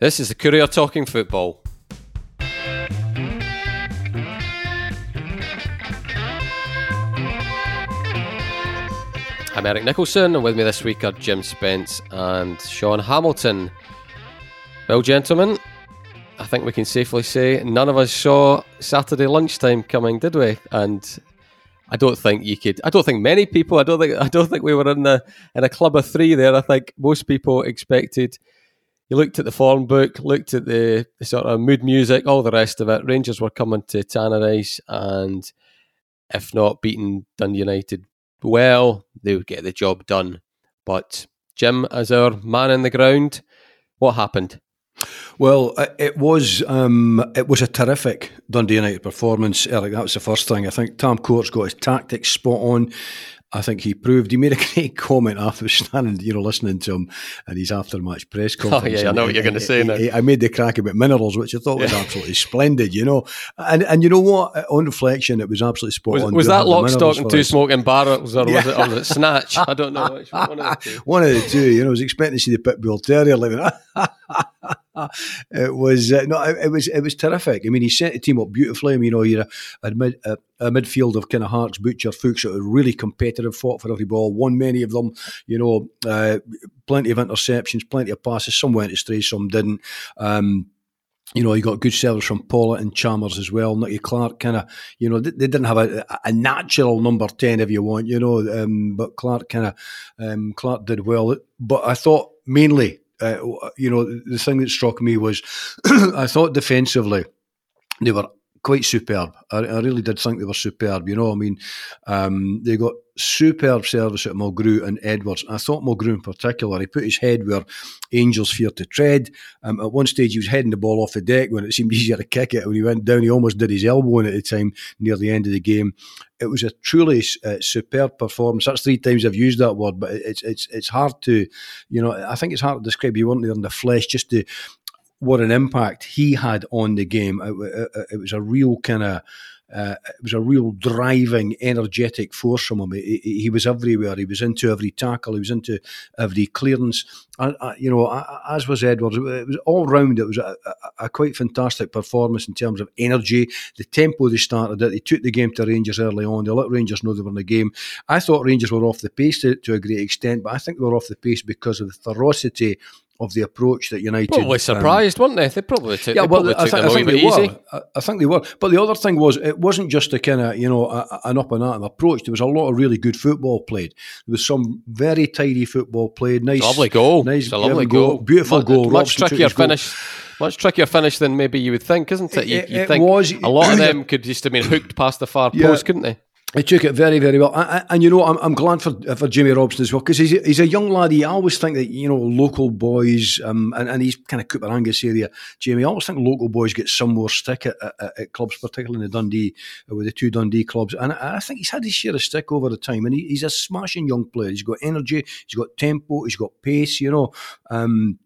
This is the Courier Talking Football. I'm Eric Nicholson, and with me this week are Jim Spence and Sean Hamilton. Well, gentlemen, I think we can safely say none of us saw Saturday lunchtime coming, did we? And I don't think you could. I don't think many people. I don't think. I don't think we were in the in a club of three there. I think most people expected. You looked at the form book, looked at the, the sort of mood music, all the rest of it. Rangers were coming to Tannadice, and if not beating Dundee United well, they would get the job done. But Jim, as our man in the ground, what happened? Well, it was um, it was a terrific Dundee United performance, Eric. That was the first thing. I think Tam Courts got his tactics spot on. I think he proved. He made a great comment after standing, you know, listening to him and his after-match press oh, conference. Oh yeah, I know what you're going to say now. I made the crack about minerals, which I thought was yeah. absolutely splendid, you know. And and you know what? Uh, on reflection, it was absolutely spot was, on. Was that lock, stock, and two smoking barrels, or was, it, or was it snatch? I don't know which one. Of the two. one of the two. You know, I was expecting to see the pit bull Terrier living. it was uh, no, it, it, was it was terrific. I mean, he set the team up beautifully. I mean, you know, you're a, a, mid, a, a midfield of kind of Harkes, Butcher, Fuchs were really competitive, fought for every ball, won many of them. You know, uh, plenty of interceptions, plenty of passes. Some went astray, some didn't. Um, you know, you got good service from Pawlett and Chalmers as well. Nicky Clark kind of, you know, they, they, didn't have a, a, natural number 10 if you want, you know, um, but Clark kind of, um, Clark did well. But I thought mainly uh, you know, the thing that struck me was I thought defensively they were quite superb. I, I, really did think they were superb. You know, I mean, um, they got superb service at Mulgrew and Edwards. I thought Mulgrew in particular, he put his head where Angels feared to tread. Um, at one stage, he was heading the ball off the deck when it seemed easier to kick it. When he went down, he almost did his elbow in at the time near the end of the game. It was a truly uh, superb performance. That's three times I've used that word, but it's it's it's hard to, you know, I think it's hard to describe. You weren't there in the flesh just to what an impact he had on the game. It, it, it was a real kind of. Uh, it was a real driving, energetic force from him. He, he, was everywhere. He was into every tackle. He was into every clearance. I, I, you know, as was Edwards. It was all round. It was a, a, a, quite fantastic performance in terms of energy, the tempo they started it. They took the game to Rangers early on. They let Rangers know they were in the game. I thought Rangers were off the pace to, to a great extent, but I think they were off the pace because of the ferocity of the approach that United probably um, surprised, um, weren't they? They probably took. Yeah, well, I, th- I, think they easy. were. I, I, think they were. But the other thing was, it wasn't just a kind of you know a, an up and at approach. There was a lot of really good football played. There was some very tidy football played. Nice, lovely goal. Nice, lovely goal. goal. Beautiful much, goal. Much trickier finish. Much trickier finish than maybe you would think, isn't it? You, it, it think was, a lot of them could just have been hooked past the far yeah. post, couldn't they? He took it very, very well, and, and you know, I'm, I'm glad for for Jamie Robson as well because he's he's a young lad. I always think that you know local boys, um, and, and he's kind of Coupar Angus area. Jamie, I always think local boys get some more stick at, at, at clubs, particularly in the Dundee uh, with the two Dundee clubs, and I, I think he's had his share of stick over the time. And he, he's a smashing young player. He's got energy, he's got tempo, he's got pace. You know. Um,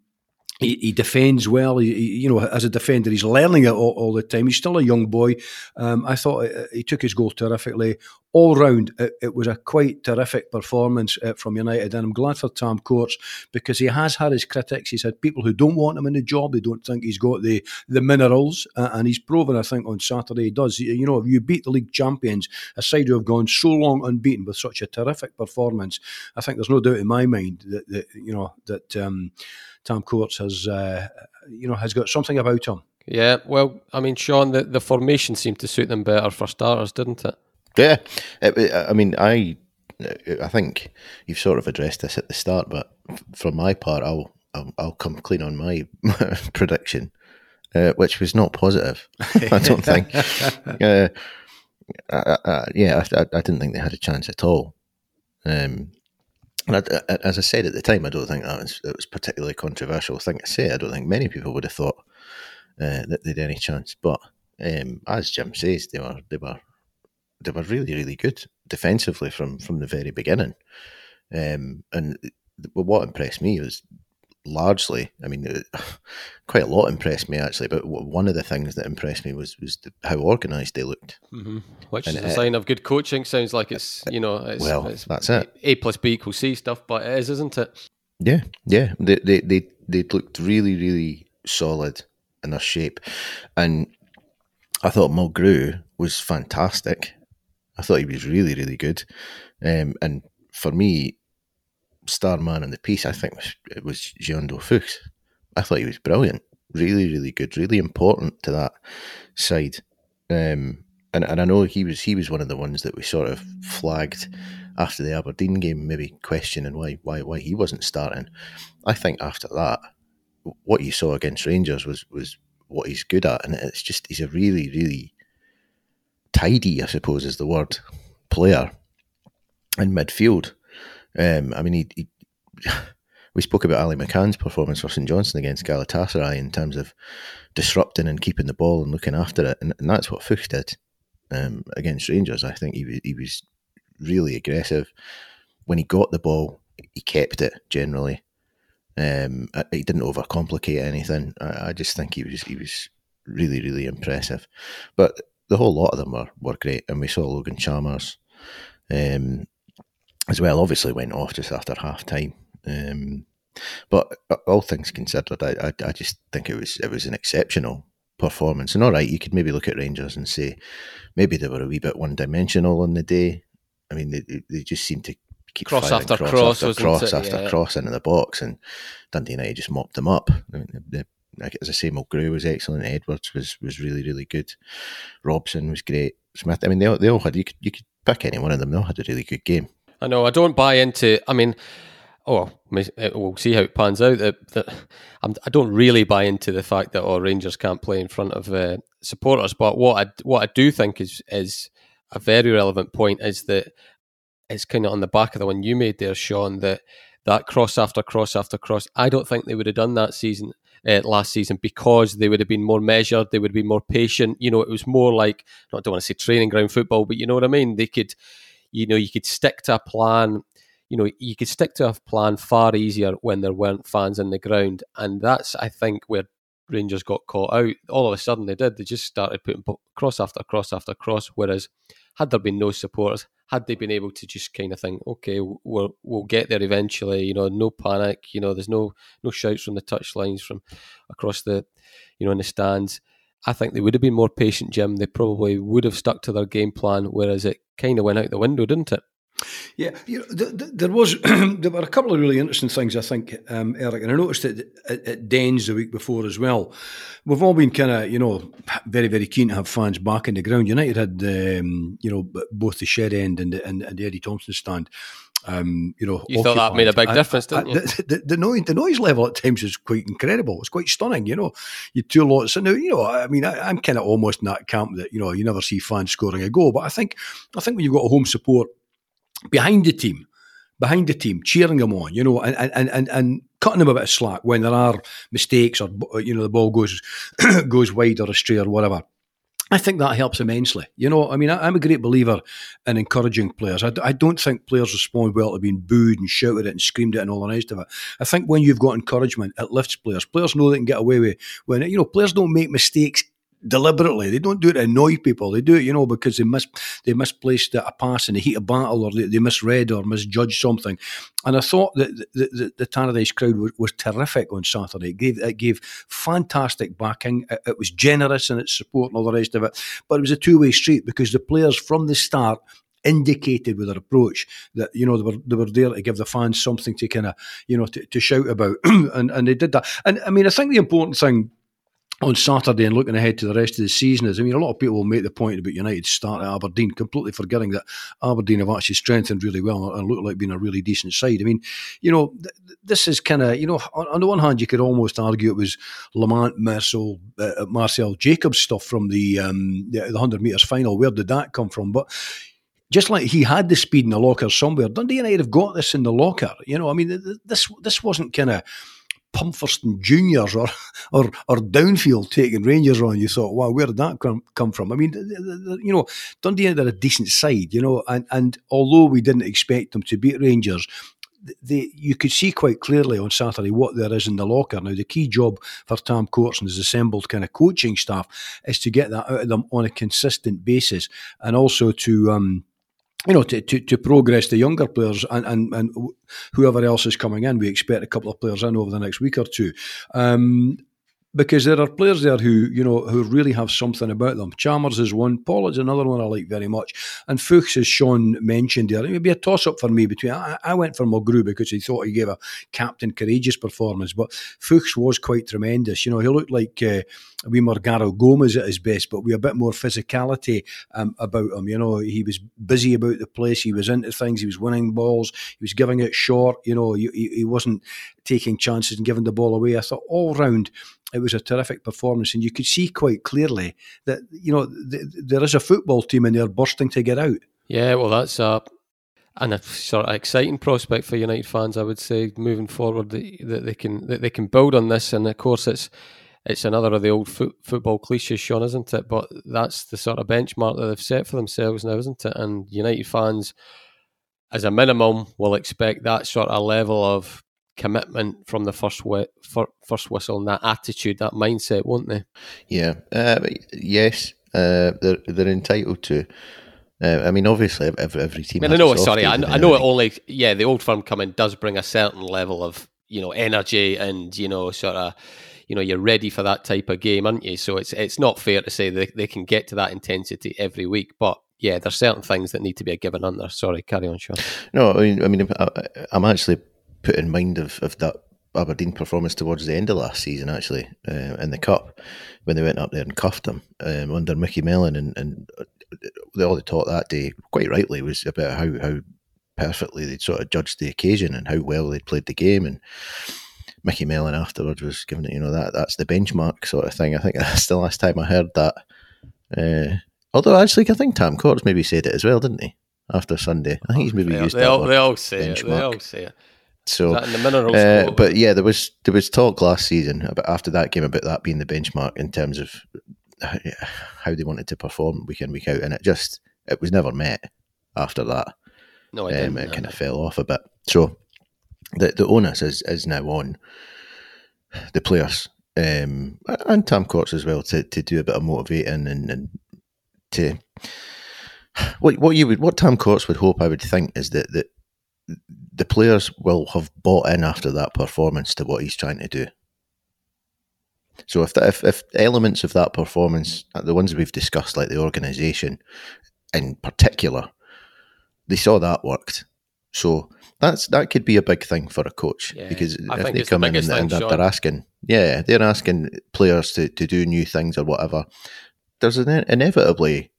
he, he, defends well. He, he, you know, as a defender, he's learning it all, all the time. He's still a young boy. Um, I thought uh, he took his goal terrifically. All round, it, it was a quite terrific performance uh, from United, and I'm glad for Tam Courts because he has had his critics. He's had people who don't want him in the job. They don't think he's got the the minerals, uh, and he's proven. I think on Saturday he does. You know, if you beat the league champions, a side who have gone so long unbeaten with such a terrific performance, I think there's no doubt in my mind that, that you know that. Um, Tam Courts has, uh, you know, has got something about him. Yeah, well, I mean, Sean, the, the formation seemed to suit them better for starters, didn't it? Yeah, I mean, I I think you've sort of addressed this at the start, but for my part, I'll I'll, I'll come clean on my prediction, uh, which was not positive. I don't think. Uh, I, I, yeah, I, I, didn't think they had a chance at all. Um, and I, as I said at the time, I don't think that was, it was particularly controversial thing to say. I don't think many people would have thought uh, that they'd any chance. But um, as Jim says, they were they were they were really really good defensively from from the very beginning. Um, and what impressed me was largely, I mean, uh, quite a lot impressed me actually. But one of the things that impressed me was was the, how organised they looked, mm-hmm. which and is a it, sign of good coaching. Sounds like it's you know, it's, well, it's that's it. A plus B equals C stuff, but it is, isn't it? Yeah, yeah. They they they they looked really really solid in their shape. And I thought Mulgrew was fantastic. I thought he was really, really good. Um, and for me, star man in the piece, I think was, it was Jeando Fuchs. I thought he was brilliant, really, really good, really important to that side. Um, and, and I know he was he was one of the ones that we sort of flagged after the Aberdeen game, maybe questioning why why why he wasn't starting. I think after that, what you saw against Rangers was was what he's good at, and it's just he's a really really tidy, I suppose, is the word player in midfield. Um, I mean, he, he we spoke about Ali McCann's performance for St Johnstone against Galatasaray in terms of disrupting and keeping the ball and looking after it, and, and that's what Fuchs did um, against Rangers. I think he he was really aggressive. When he got the ball, he kept it generally. Um, he didn't overcomplicate anything. I, I, just think he was he was really really impressive. But the whole lot of them were, were great, and we saw Logan Chalmers um, as well. Obviously, went off just after half time. Um, but uh, all things considered, I, I, I just think it was it was an exceptional performance. And all right, you could maybe look at Rangers and say maybe they were a wee bit one dimensional on the day. I mean, they, they just seemed to keep cross after cross, cross after cross it, after yeah. cross into the box, and Dundee United just mopped them up. I mean, the, as I say, Mulgrew was excellent. Edwards was was really really good. Robson was great. Smith. I mean, they all, they all had you could you could pick any one of them. They all had a really good game. I know. I don't buy into. I mean, oh, we'll see how it pans out. That, that I'm, I do not really buy into the fact that oh, Rangers can't play in front of uh, supporters. But what I what I do think is is a very relevant point is that it's kind of on the back of the one you made there, Sean. That that cross after cross after cross. I don't think they would have done that season. Uh, last season because they would have been more measured, they would have been more patient. You know, it was more like I don't want to say training ground football, but you know what I mean. They could, you know, you could stick to a plan you know, you could stick to a plan far easier when there weren't fans in the ground. And that's, I think, where Rangers got caught out. All of a sudden they did. They just started putting cross after cross after cross. Whereas, had there been no supporters, had they been able to just kind of think, okay, we'll we'll get there eventually. You know, no panic. You know, there's no no shouts from the touchlines from across the, you know, in the stands. I think they would have been more patient, Jim. They probably would have stuck to their game plan, whereas it kind of went out the window, didn't it? Yeah, you know, th- th- there was there were a couple of really interesting things I think, um, Eric, and I noticed it at, at Dens the week before as well. We've all been kind of you know very very keen to have fans back in the ground. United had um, you know both the shed end and the, and, and the Eddie Thompson stand. Um, you know, you thought that made a big difference, didn't you? The, the, the, noise, the noise level at times is quite incredible. It's quite stunning. You know, you two lots. And now, you know, I mean, I, am kind of almost in that camp that you know you never see fans scoring a goal, but I think I think when you've got a home support behind the team, behind the team, cheering them on, you know, and and and, and cutting them a bit of slack when there are mistakes or you know the ball goes goes wide or astray or whatever. I think that helps immensely. You know, I mean, I, am a great believer in encouraging players. I, I, don't think players respond well to being booed and shouted at and screamed at and all the rest of it. I think when you've got encouragement, it lifts players. Players know they can get away with when you know players don't make mistakes deliberately. They don't do it to annoy people. They do it, you know, because they mis they misplaced a pass in the heat of battle, or they, they misread or misjudged something. And I thought that the, the, the Tannadice crowd was, was, terrific on Saturday. It gave it gave fantastic backing. It, it was generous in its support and all the rest of it. But it was a two way street because the players from the start indicated with their approach that you know they were they were there to give the fans something to kind of you know to, to shout about and and they did that and I mean I think the important thing on Saturday and looking ahead to the rest of the season is, I mean, a lot of people will make the point about United start at Aberdeen, completely forgetting that Aberdeen have actually strengthened really well and look like being a really decent side. I mean, you know, th- this is kind of, you know, on, on, the one hand, you could almost argue it was Lamont, Marcell, uh, Marcell Jacobs stuff from the, um, the, the 100 metres final. Where did that come from? But just like he had the speed in the locker somewhere, Dundee United have got this in the locker. You know, I mean, this this wasn't kind of Pumpherston Juniors or, or or Downfield taking Rangers on, you thought, wow, where did that come, come from? I mean, you know, Dundee they're a decent side, you know, and, and although we didn't expect them to beat Rangers, they, you could see quite clearly on Saturday what there is in the locker. Now, the key job for Tam Courts and his assembled kind of coaching staff is to get that out of them on a consistent basis and also to um, you know, to, to, to progress the younger players and, and, and whoever else is coming in. We expect a couple of players in over the next week or two. Um, because there are players there who you know who really have something about them. Chalmers is one, Pawlett's another one I like very much, and Fuchs, as Sean mentioned there, it would be a toss up for me between. I, I went for Mulgrew because he thought he gave a captain courageous performance, but Fuchs was quite tremendous. You know, he looked like. Uh, we Morgaro Gomis at his best, but with a bit more physicality um, about him. You know, he was busy about the place. He was into things. He was winning balls. He was giving it short. You know, he, he wasn't taking chances and giving the ball away. I thought all round it was a terrific performance, and you could see quite clearly that you know th- there is a football team and they're bursting to get out. Yeah, well, that's a and a sort of exciting prospect for United fans, I would say, moving forward that, that they can that they can build on this, and of course it's it's another of the old fo- football cliches, Sean, isn't it? But that's the sort of benchmark that they've set for themselves now, isn't it? And United fans, as a minimum, will expect that sort of level of commitment from the first whi- first whistle and that attitude, that mindset, won't they? Yeah. Uh, yes, uh, they're they're entitled to. Uh, I mean, obviously, every, every team. I, mean, I know. Sorry, I, I know it only. Yeah, the old firm coming does bring a certain level of you know energy and you know sort of you know you're ready for that type of game, aren't you? So it's it's not fair to say they, they can get to that intensity every week, but yeah, there's certain things that need to be given under. Sorry, carry on, Sean. No, I mean, I mean, I'm actually put in mind of, of that Aberdeen performance towards the end of last season, actually, uh, in the cup when they went up there and cuffed them um, under Micky Mellon, and, and all they taught that day, quite rightly, was about how how perfectly they'd sort of judged the occasion and how well they'd played the game, and Micky Mellon afterwards was giving it, you know, that that's the benchmark sort of thing. I think that's the last time I heard that. Uh, although actually, I think Tam Courts maybe said it as well, didn't he? After Sunday, I think he's maybe they, used. They, all, they all say benchmark. it. They all say it. So, in the uh, but yeah, there was there was talk last season about after that game about that being the benchmark in terms of how they wanted to perform week in week out, and it just it was never met after that. No, I um, it no. kind of fell off a bit. So the the onus is is now on the players um, and Tam Courts as well to, to do a bit of motivating and, and to what what you would what Tam Courts would hope I would think is that that the players will have bought in after that performance to what he's trying to do. So if, if if elements of that performance, uh, the ones we've discussed, like the organisation in particular, they saw that worked. So that's that could be a big thing for a coach yeah, because if they come in and, they're, asking, yeah, they're asking players to, to do new things or whatever. There's an inevitably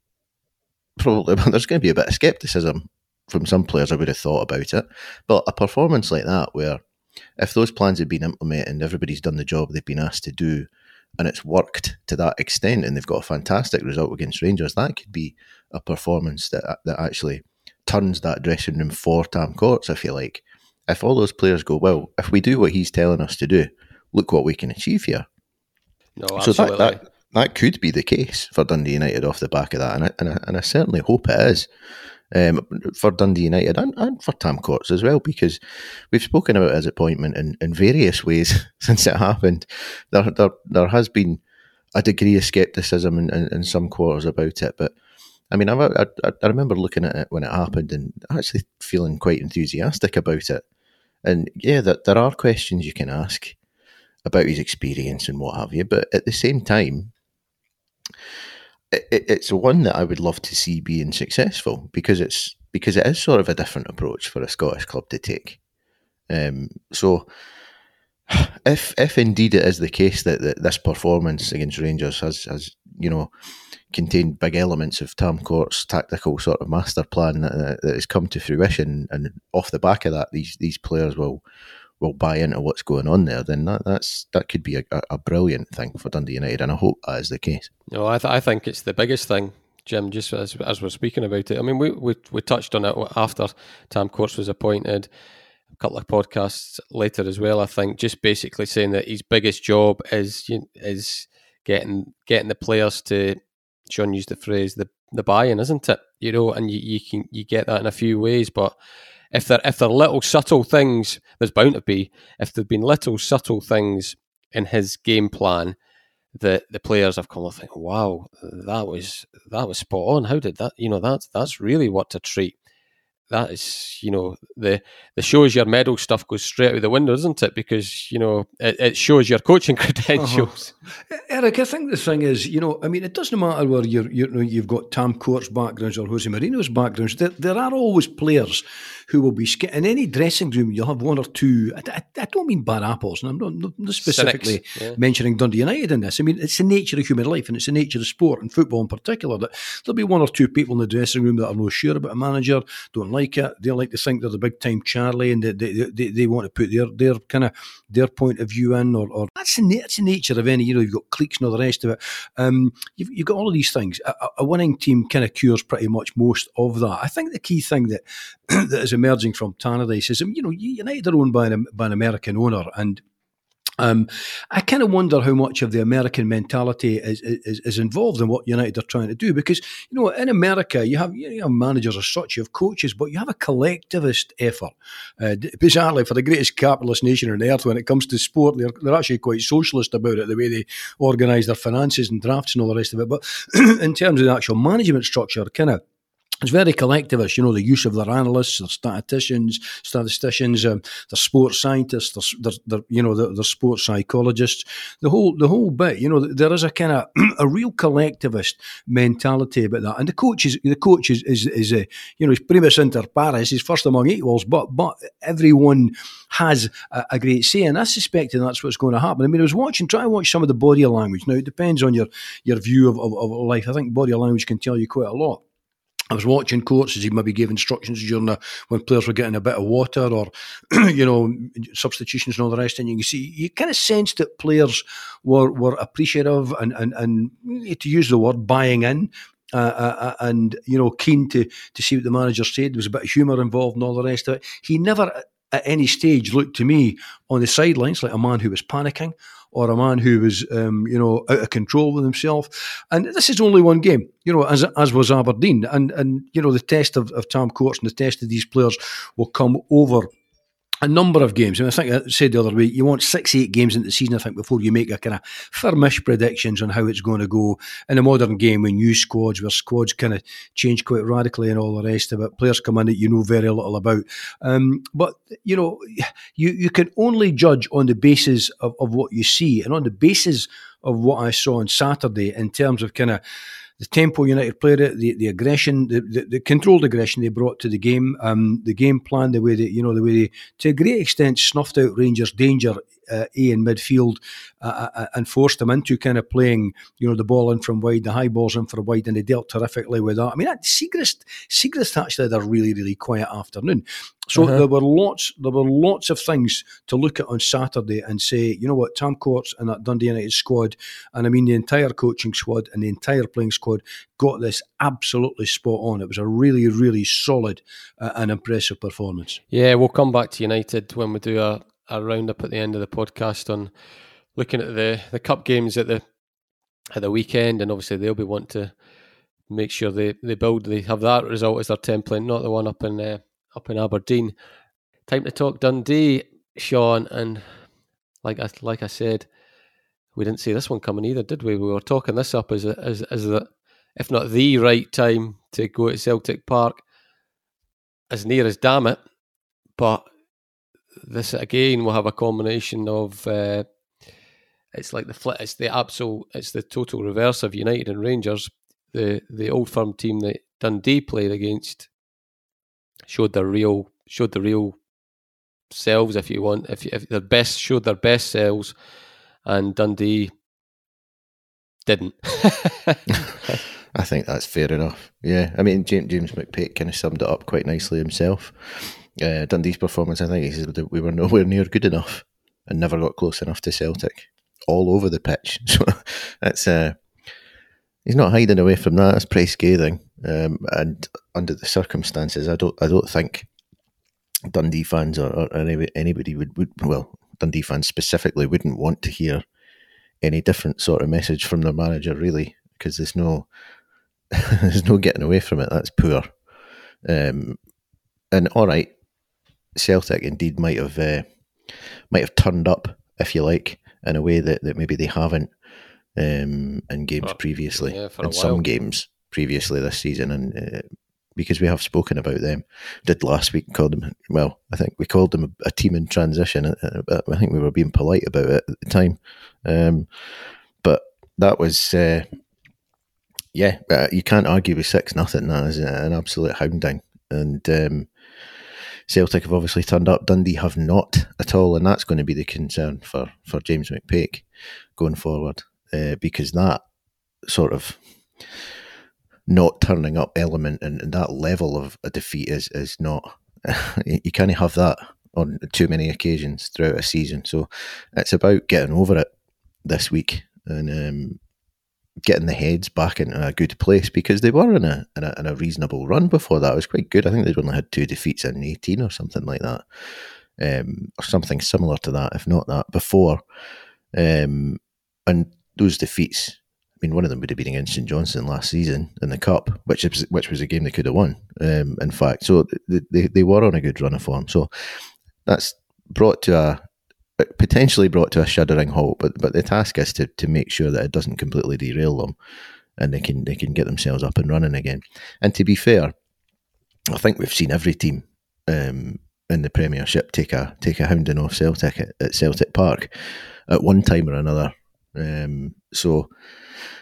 probably there's going to be a bit of skepticism from some players. I would have thought about it, but a performance like that, where if those plans had been implemented and everybody's done the job they've been asked to do, and it's worked to that extent, and they've got a fantastic result against Rangers, that could be a performance that that actually turns that dressing room for Tam Courts, if you like. If all those players go, well, if we do what he's telling us to do, look what we can achieve here. No, absolutely. So that, that, that could be the case for Dundee United off the back of that, and I, and I, and I certainly hope it is. Um, for Dundee United and, and for Tam Courts as well, because we've spoken about his appointment in, in various ways since it happened. There, there, there has been a degree of scepticism in, in, in some quarters about it, but I mean, I, I, I remember looking at it when it happened and actually feeling quite enthusiastic about it. And yeah, that there are questions you can ask about his experience and what have you, but at the same time, it, it's one that I would love to see being successful because it's because it is sort of a different approach for a Scottish club to take. Um, so, if if indeed it is the case that, that this performance against Rangers has has you know contained big elements of Tam Court's tactical sort of master plan that, that, has come to fruition, and off the back of that, these these players will will buy into what's going on there. Then that that's that could be a, a brilliant thing for Dundee United, and I hope that is the case. No, I, th- I think it's the biggest thing. Jim, just as, as we're speaking about it, I mean, we, we we touched on it after Tam Courts was appointed, a couple of podcasts later as well. I think just basically saying that his biggest job is is getting getting the players to Sean used the phrase the the buy-in, isn't it? You know, and you, you can you get that in a few ways, but if there if there are little subtle things, there's bound to be. If there've been little subtle things in his game plan that the players have come and think, wow, that was that was spot on. How did that? You know, that's that's really what to treat. that is, you know, the the shows your medal stuff goes straight out the window, doesn't it? Because you know it, it shows your coaching credentials. Uh-huh. Eric, I think the thing is, you know, I mean, it doesn't matter whether you're, you're you've got Tam Court's backgrounds or Jose Mourinho's backgrounds. There, there are always players who will be in any dressing room. You'll have one or two. I, I, I don't mean bad apples, and I'm not, not specifically yeah. mentioning Dundee United in this. I mean, it's the nature of human life, and it's the nature of sport and football in particular. That there'll be one or two people in the dressing room that are not sure about a manager, don't like it. They like to think they're the big time Charlie, and they they, they, they want to put their their kind of their point of view in, or, or that's the that's the nature of any. You know, you've got cliques and all the rest of it. Um, you've, you've got all of these things. A, a winning team kind of cures pretty much most of that. I think the key thing that that is emerging from Tannadice is, you know, United are owned by an, by an American owner, and um, I kind of wonder how much of the American mentality is, is, is involved in what United are trying to do. Because you know, in America, you have you have managers as such, you have coaches, but you have a collectivist effort. Uh, bizarrely, for the greatest capitalist nation on earth, when it comes to sport, they're, they're actually quite socialist about it, the way they organise their finances and drafts and all the rest of it. But in terms of the actual management structure, kind of it's very collectivist, you know, the use of their analysts, their statisticians, statisticians, um, their sports scientists, their, their, their you know, their, their, sports psychologists, the whole, the whole bit. You know, there is a kind of a real collectivist mentality about that. And the coach is, the coach is, is, is a, you know, he's primus inter pares, he's first among equals, but but everyone has a, a, great say, and I suspect that's what's going to happen. I mean, I was watching, try and watch some of the body language. Now, it depends on your your view of, of, of life. I think body language can tell you quite a lot. I was watching as he maybe gave instructions during the, when players were getting a bit of water or, you know, substitutions and all the rest. And you can see, you kind of sensed that players were, were appreciative and, and, and to use the word, buying in. Uh, uh, uh, and you know, keen to to see what the manager said. There was a bit of humour involved and all the rest of it. He never, at any stage, looked to me on the sidelines like a man who was panicking or a man who was, um, you know, out of control with himself. And this is only one game, you know, as as was Aberdeen. And and you know, the test of, of Tam Courts and the test of these players will come over a number of games. And I think I said the other week, you want six, eight games into the season, I think, before you make a kind of firmish predictions on how it's going to go. In a modern game, with new squads, where squads kind of change quite radically and all the rest of it, players come in that you know very little about. Um, but, you know, you, you can only judge on the basis of, of what you see and on the basis of what I saw on Saturday in terms of kind of the tempo United played it, the, the aggression, the, the, the controlled aggression they brought to the game, um, the game plan, the way they, you know, the way they, to a great extent, snuffed out Rangers' danger uh, A in midfield uh, uh, uh, and forced them into kind of playing, you know, the ball in from wide, the high balls in for wide, and they dealt terrifically with that. I mean, that Siegrist, Siegrist actually had a really, really quiet afternoon. So uh-huh. there were lots, there were lots of things to look at on Saturday and say, you know what, Tam Courts and that Dundee United squad, and I mean the entire coaching squad and the entire playing squad got this absolutely spot on. It was a really, really solid uh, and impressive performance. Yeah, we'll come back to United when we do a, a roundup at the end of the podcast on looking at the the cup games at the at the weekend, and obviously they'll be wanting to make sure they, they build they have that result as their template, not the one up in uh, up in Aberdeen. Time to talk Dundee, Sean, and like I like I said, we didn't see this one coming either, did we? We were talking this up as a, as as the if not the right time to go to Celtic Park, as near as damn it, but this again will have a combination of uh, it's like the flip, it's the absolute, it's the total reverse of United and Rangers. The the old firm team that Dundee played against showed their real showed the real selves, if you want, if, if their best showed their best selves, and Dundee didn't. I think that's fair enough. Yeah, I mean James, James McPake kind of summed it up quite nicely himself. Uh, Dundee's performance, I think, that we were nowhere near good enough and never got close enough to Celtic, all over the pitch. So that's uh, he's not hiding away from that. It's pretty scathing. Um, and under the circumstances, I don't, I don't think Dundee fans or, or anybody would, would, well, Dundee fans specifically wouldn't want to hear any different sort of message from their manager, really, because there's no, there's no getting away from it. That's poor. Um, and all right, Celtic indeed might have uh, might have turned up, if you like, in a way that, that maybe they haven't um, in games previously, yeah, in some games previously this season, and uh, because we have spoken about them. Did last week call them? Well, I think we called them a, a team in transition. Uh, uh, I think we were being polite about it at the time, um, but that was. Uh, yeah, uh, you can't argue with six nothing. That is an absolute hounding, and um, Celtic have obviously turned up. Dundee have not at all, and that's going to be the concern for for James McPake going forward, uh, because that sort of not turning up element and, and that level of a defeat is is not you can't have that on too many occasions throughout a season. So it's about getting over it this week and um, getting the heads back in a good place because they were in a, in a, in a reasonable run before that. It was quite good. I think they'd only had two defeats in eighteen or something like that, um, or something similar to that, if not that, before. Um, and those defeats I mean, one of them would have been against St Johnstone last season in the cup, which which was a game they could have won. Um, in fact, so they, they, they were on a good run of form. So that's brought to a potentially brought to a shuddering halt. But but the task is to to make sure that it doesn't completely derail them, and they can they can get themselves up and running again. And to be fair, I think we've seen every team. Um, in the Premiership, take a take a hounding off Celtic at, at Celtic Park at one time or another. Um, so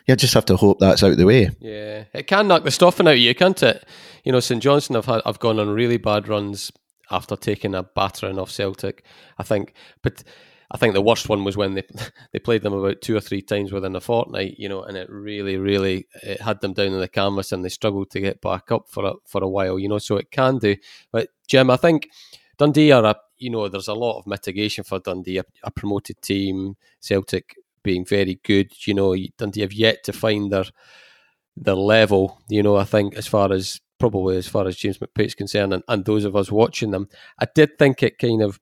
you just have to hope that's out the way. Yeah, it can knock the stuffing out of you, can't it? You know, St Johnstone have had, have gone on really bad runs after taking a battering off Celtic. I think, but I think the worst one was when they they played them about two or three times within a fortnight. You know, and it really, really it had them down on the canvas, and they struggled to get back up for a, for a while. You know, so it can do. But Jim, I think Dundee are a you know, there's a lot of mitigation for Dundee, a, a promoted team. Celtic being very good. You know, Dundee have yet to find their their level. You know, I think as far as probably as far as James McPake's concerned, and, and those of us watching them, I did think it kind of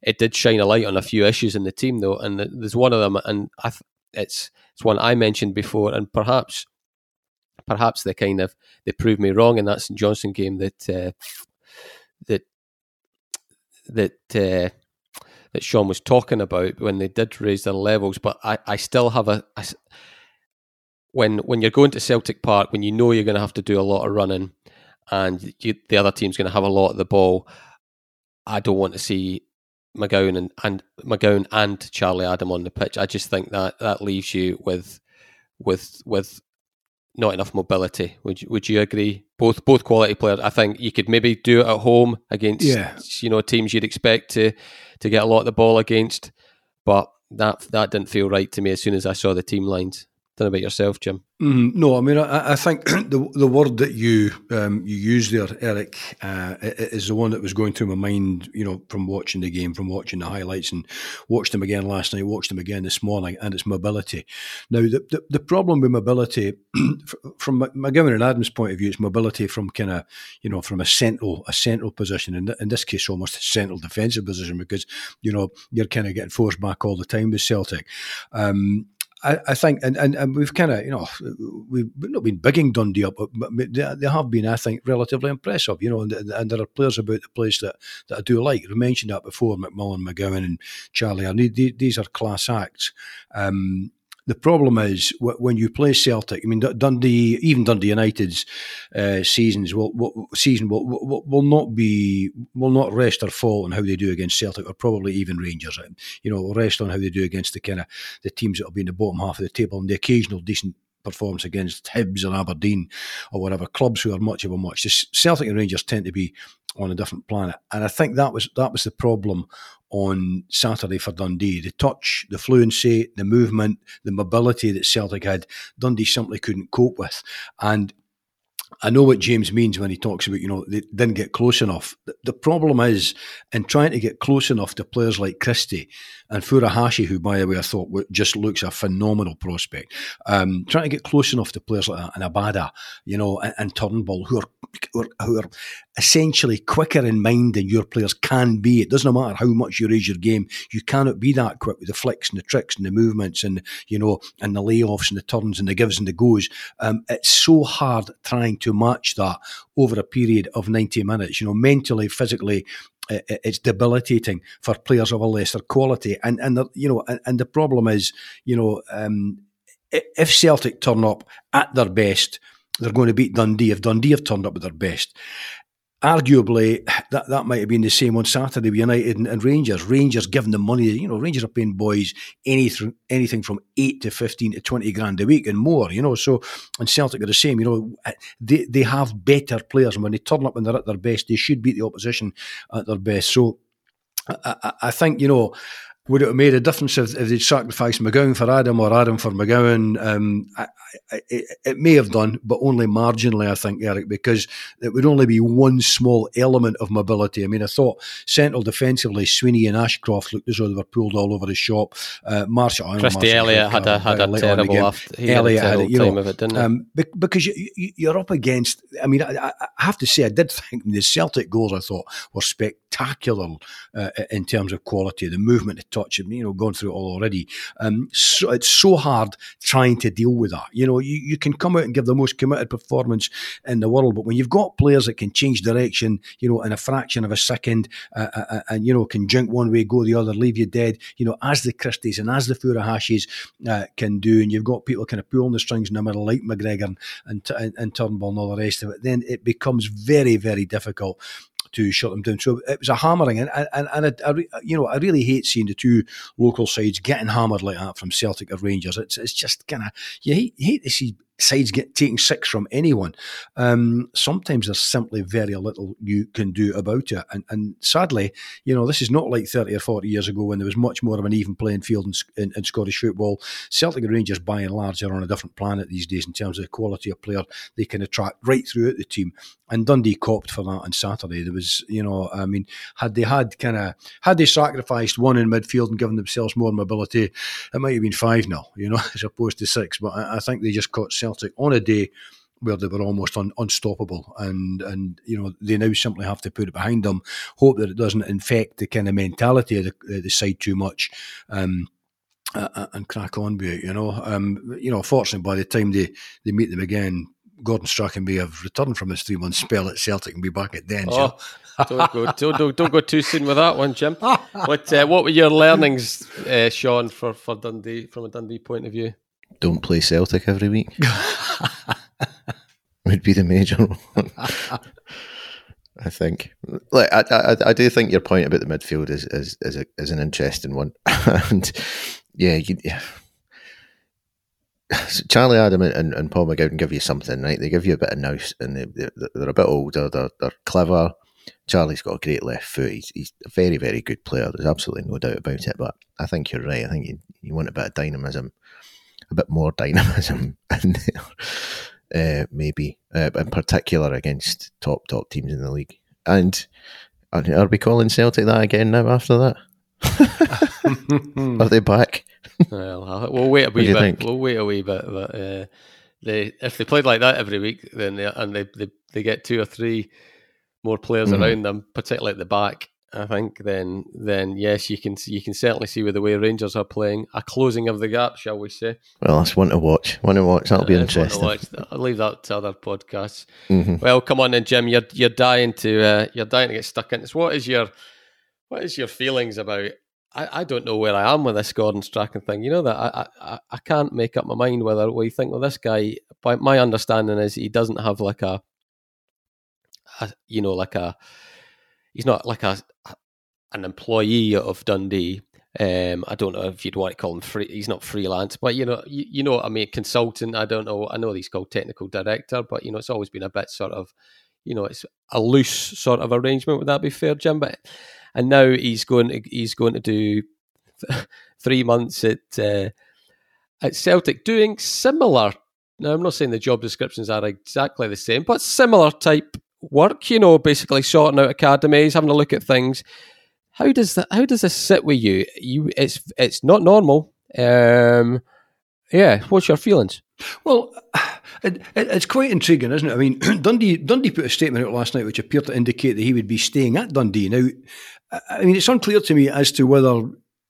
it did shine a light on a few issues in the team though, and there's one of them, and I it's it's one I mentioned before, and perhaps perhaps they kind of they proved me wrong in that St Johnstone game that uh, that that uh, that Sean was talking about when they did raise their levels. But I, I still have a, a when when you're going to Celtic Park, when you know you're going to have to do a lot of running, and you, the other team's going to have a lot of the ball, I don't want to see McGowan and, and McGowan and Charlie Adam on the pitch. I just think that that leaves you with with with not enough mobility. Would you, would you agree? Both both quality players. I think you could maybe do it at home against yeah. you know teams you'd expect to to get a lot of the ball against, but that that didn't feel right to me as soon as I saw the team lines. Don't about yourself, Jim. Mm, no, I mean, I, I, think the the word that you um, you used there, Eric, uh, is the one that was going through my mind. You know, from watching the game, from watching the highlights, and watched them again last night, watched them again this morning, and it's mobility. Now, the the, the problem with mobility, from McGowan and Adams' point of view, it's mobility from kind of you know from a central a central position, in, in this case, almost a central defensive position, because you know you're kind of getting forced back all the time with Celtic. Um, I, I, think, and, and, and we've kind of, you know, we've not been bigging Dundee up, but they, have been, I think, relatively impressive, you know, and, and, there are players about the place that, that I do like. We mentioned that before, McMullan, McGowan, and Charlie. And these are class acts. Um, the problem is when you play Celtic. I mean, Dundee, even Dundee United's uh, seasons will, will season will, will, will not be will not rest or fall on how they do against Celtic or probably even Rangers. You know, rest on how they do against the kind of the teams that will be in the bottom half of the table and the occasional decent performance against Hibs and Aberdeen or whatever clubs who are much of a much. The Celtic and Rangers tend to be on a different planet, and I think that was that was the problem on Saturday for Dundee. The touch, the fluency, the movement, the mobility that Celtic had, Dundee simply couldn't cope with, and I know what James means when he talks about, you know, they didn't get close enough. The, problem is in trying to get close enough to players like Christie and Furuhashi, who, by the way, I thought just looks a phenomenal prospect. Um, trying to get close enough to players like that, and Abada, you know, and, and Turnbull, who are, who are, who are essentially quicker in mind than your players can be. It doesn't matter how much you raise your game, you cannot be that quick with the flicks and the tricks and the movements and you know and the layoffs and the turns and the gives and the goes. Um, it's so hard trying to match that over a period of ninety minutes. You know, mentally, physically, it's debilitating for players of a lesser quality. And and the, you know, and, and, the problem is, you know, um, if Celtic turn up at their best they're going to beat Dundee if Dundee have turned up with their best arguably that, that might have been the same on Saturday with United and, and, Rangers. Rangers giving them money, you know, Rangers are paying boys anything anything from eight to fifteen to twenty grand a week and more, you know. So and Celtic are the same, you know, they they have better players and when they turn up when they're at their best, they should beat the opposition at their best. So I, I, I think, you know, would it have made a difference if, if they'd sacrificed McGowan for Adam or Adam for McGowan? Um, I, I, it, it, may have done, but only marginally, I think, Eric, because it would only be one small element of mobility. I mean, I thought central defensively, Sweeney and Ashcroft looked as though they were pulled all over the shop. Uh, Marshall, Christie Elliott had a, had a terrible after, Elliott had, a, you know, it, um, because you, are up against, I mean, I, I, have to say, I did think the Celtic goals I thought were spectacular uh, in terms of quality, the movement, the touch, you know, gone through it all already. Um, so it's so hard trying to deal with that. You know, you, you can come out and give the most committed performance in the world, but when you've got players that can change direction, you know, in a fraction of a second, uh, uh, uh and you know, can jump one way, go the other, leave you dead, you know, as the Christies and as the Furuhashis uh, can do, and you've got people kind of pulling the strings in the middle, like McGregor and, and, and Turnbull and all the rest of it, then it becomes very, very difficult to shut them down. So it was a hammering, and and, and I, I, you know I really hate seeing the two local sides getting hammered like that from Celtic or Rangers. It's it's just kind of you hate, hate to see sides get taking six from anyone. Um, sometimes there's simply very little you can do about it. And, and sadly, you know, this is not like 30 or 40 years ago when there was much more of an even playing field in, in, in Scottish football. Celtic and Rangers, by and large, are on a different planet these days in terms of the quality of player they can attract right throughout the team. And Dundee copped for that on Saturday. There was, you know, I mean, had they had kind of, had they sacrificed one in midfield and given themselves more mobility, it might have been 5 0, you know, as opposed to six. But I, I think they just caught Celtic on a day where they were almost un, unstoppable, and and you know they now simply have to put it behind them, hope that it doesn't infect the kind of mentality of the, the side too much. Um, and crack on with it, you know. Um, you know, fortunately, by the time they, they meet them again, Gordon Strachan may have returned from his three month spell at Celtic and be back at Dens. Oh, don't go, don't, don't, don't, go too soon with that one, Jim. What uh, what were your learnings, uh, Sean, for, for Dundee from a Dundee point of view? don't play Celtic every week. would be the major one. I think. Like I, I, I do think your point about the midfield is is is, a, is an interesting one, and yeah, you, yeah. Charlie Adam and, and Paul McGowan give you something, right? They give you a bit of nous, and they, they, they're a bit older. They're, they're clever. Charlie's got a great left foot. He's, he's a very, very good player. There's absolutely no doubt about it. But I think you're right. I think you, you want a bit of dynamism a bit more dynamism in there, uh, maybe, uh, in particular against top top teams in the league. And are we calling Celtic that again now after that? are they back? well, we'll wait a wee bit. Think? We'll wait a wee bit, but uh, they if they played like that every week, then they, and they, they they get two or three more players mm-hmm. around them, particularly at the back, I think, then then yes, you can you can certainly see with the way Rangers are playing a closing of the gap, shall we say? Well, that's one to watch. One to watch. That'll be interesting. I'll leave that to other podcasts. Mm-hmm. Well, come on then, Jim. You're you're dying to uh, you're dying to get stuck in this. What is your what is your feelings about? I, I don't know where I am with this Gordon Strachan thing. You know that I, I I can't make up my mind whether we think well this guy. By my understanding is he doesn't have like a, a you know like a he's not like a an employee of Dundee. Um, I don't know if you'd want to call him free. He's not freelance, but you know, you, you know I mean. Consultant. I don't know. I know he's called technical director, but you know, it's always been a bit sort of, you know, it's a loose sort of arrangement. Would that be fair, Jim? But and now he's going to he's going to do three months at uh, at Celtic, doing similar. Now, I'm not saying the job descriptions are exactly the same, but similar type work. You know, basically sorting out academies, having a look at things. How does that? How does this sit with you? You, it's it's not normal. Um, yeah, what's your feelings? Well, it, it, it's quite intriguing, isn't it? I mean, Dundee Dundee put a statement out last night which appeared to indicate that he would be staying at Dundee. Now, I mean, it's unclear to me as to whether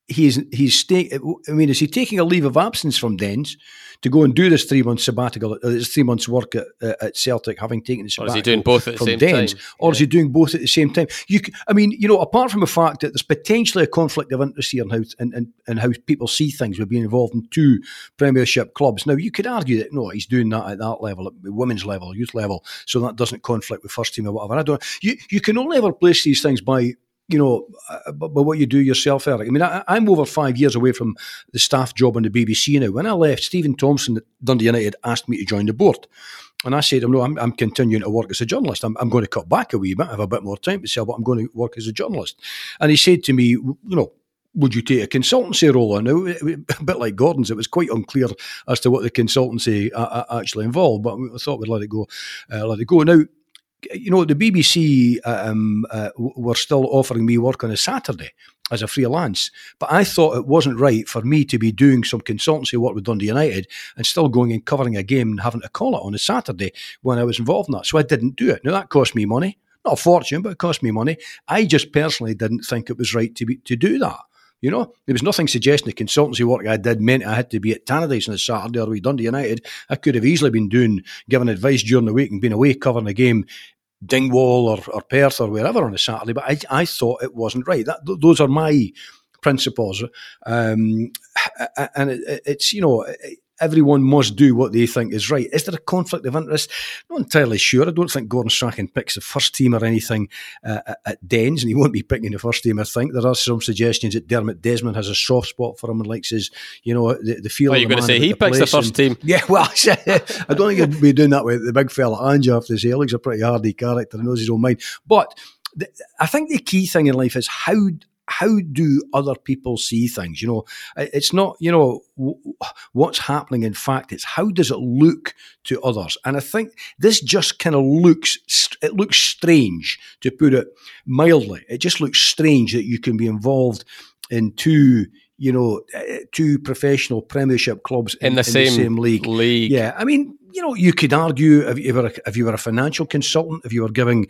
he's he's staying. I mean, is he taking a leave of absence from Dens to go and do this three months sabbatical, uh, this three months work at, uh, at Celtic, having taken the sabbatical? Or is he doing both at the from same Dens, time? or Yeah. is he doing both at the same time? You, I mean, you know, apart from the fact that there's potentially a conflict of interest here in how and, and, and how people see things with being involved in two Premiership clubs. Now, you could argue that no, he's doing that at that level, at the women's level, youth level, so that doesn't conflict with first team or whatever. I don't. You you can only ever place these things by you know, uh, by what you do yourself, Eric. I mean, I, I'm over five years away from the staff job on the BBC now. When I left, Stephen Thompson at Dundee United asked me to join the board. And I said, no, I'm, I'm continuing to work as a journalist. I'm, I'm going to cut back a wee bit, have a bit more time to sell, but I'm going to work as a journalist. And he said to me, you know, would you take a consultancy role on? Now, a bit like Gordon's, it was quite unclear as to what the consultancy uh, uh, actually involved, but I thought we'd let it go. Uh, let it go. Now, you know, the BBC um, uh, were still offering me work on a Saturday as a freelance, but I thought it wasn't right for me to be doing some consultancy work with Dundee United and still going and covering a game and having to call it on a Saturday when I was involved in that. So I didn't do it. Now that cost me money, not a fortune, but it cost me money. I just personally didn't think it was right to be to do that. You know, there was nothing suggesting the consultancy work I did meant I had to be at Tannadice on a Saturday or with Dundee United. I could have easily been doing, giving advice during the week and been away covering a game, Dingwall or, or Perth or wherever on a Saturday. But I, I thought it wasn't right. That th- those are my principles, um, and it, it- it's you know. Everyone must do what they think is right. Is there a conflict of interest? Not entirely sure. I don't think Gordon Strachan picks the first team or anything uh, at- Dens, and he won't be picking the first team. I think there are some suggestions that Dermot Desmond has a soft spot for him and likes his, you know, the, the feel. Of you're going to say he the picks the first and- team? yeah, well, I don't think he'd be doing that with the big fella Ange after say Alex a pretty hardy character knows his own mind. But the, I think the key thing in life is how how do other people see things? You know, it's not you know w- what's happening. In fact, it's how does it look to others? And I think this just kind of looks, it looks strange to put it mildly. It just looks strange that you can be involved in two. You know, uh, two professional Premiership clubs In the same league. league. Yeah, I mean, you know, you could argue if you were a, if you were a financial consultant, if you were giving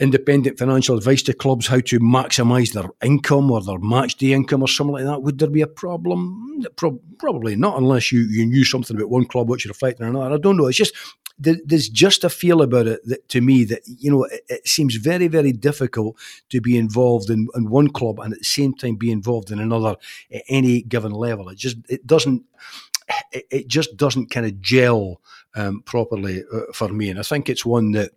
independent financial advice to clubs how to maximise their income or their match day income or something like that, would there be a problem? Pro- probably not, unless you, you knew something about one club which you reflected on another. I don't know. It's just there's just a feel about it that to me that you know it, it seems very very difficult to be involved in, in one club and at the same time be involved in another at any given level. It just it doesn't it, it just doesn't kind of gel um, properly uh, for me, and I think it's one that,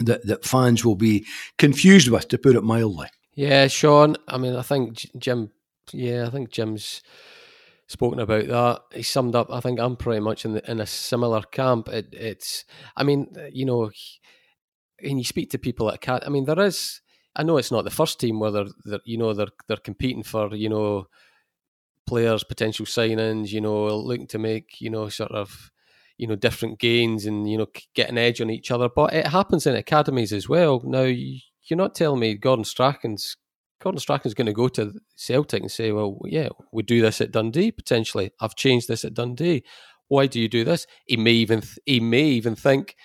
that that fans will be confused with, to put it mildly. Yeah, Sean. I mean, I think Jim. Yeah, I think Jim's spoken about that. He summed up. I think I'm pretty much in the, in a similar camp. It, it's. I mean, you know, when you speak to people at Cat, I mean, there is. I know it's not the first team where they're, they're you know they're they're competing for you know players, potential signings. You know, looking to make you know sort of you know different gains and you know get an edge on each other. But it happens in academies as well. Now you're not telling me Gordon Strachan's Gordon Strachan's going to go to Celtic and say, "Well, yeah, we do this at Dundee potentially. I've changed this at Dundee. Why do you do this?" He may even he may even think,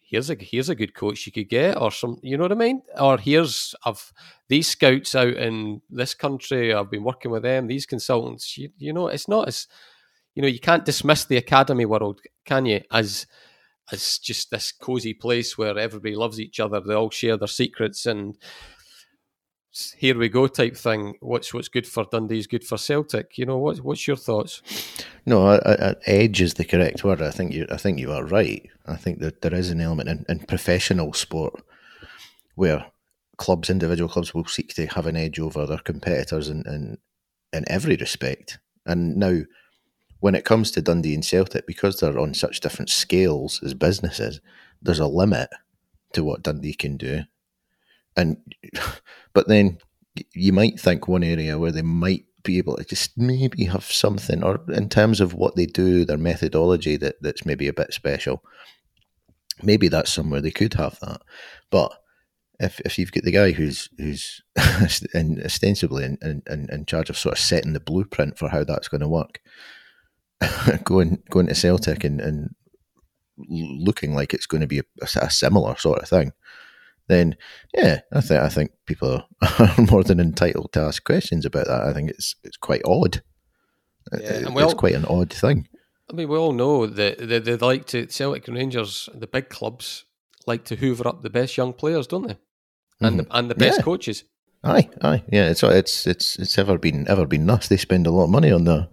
"Here's a here's a good coach you could get," or some, you know what I mean? Or here's I've these scouts out in this country. I've been working with them. These consultants. You, you know, it's not as you know you can't dismiss the academy world, can you? As as just this cozy place where everybody loves each other. They all share their secrets and here we go type thing. What's what's good for Dundee is good for Celtic. You know what? What's your thoughts? No, I, I, edge is the correct word. I think you. I think you are right. I think that there is an element in, in professional sport where clubs, individual clubs, will seek to have an edge over their competitors in in, in every respect. And now, when it comes to Dundee and Celtic, because they're on such different scales as businesses, there's a limit to what Dundee can do. And but then you might think one area where they might be able to just maybe have something, or in terms of what they do, their methodology that that's maybe a bit special. Maybe that's somewhere they could have that, but if if you've got the guy who's who's in, ostensibly in, in, in charge of sort of setting the blueprint for how that's going to work, going going to Celtic and, and looking like it's going to be a, a similar sort of thing, then yeah, I think I think people are more than entitled to ask questions about that. I think it's it's quite odd. Yeah, it's quite an odd thing. I mean, we all know that they, they like to Celtic Rangers, the big clubs, like to hoover up the best young players, don't they? And mm. the and the best yeah. coaches. Aye, aye, yeah. It's it's it's it's ever been ever been nuts. They spend a lot of money on their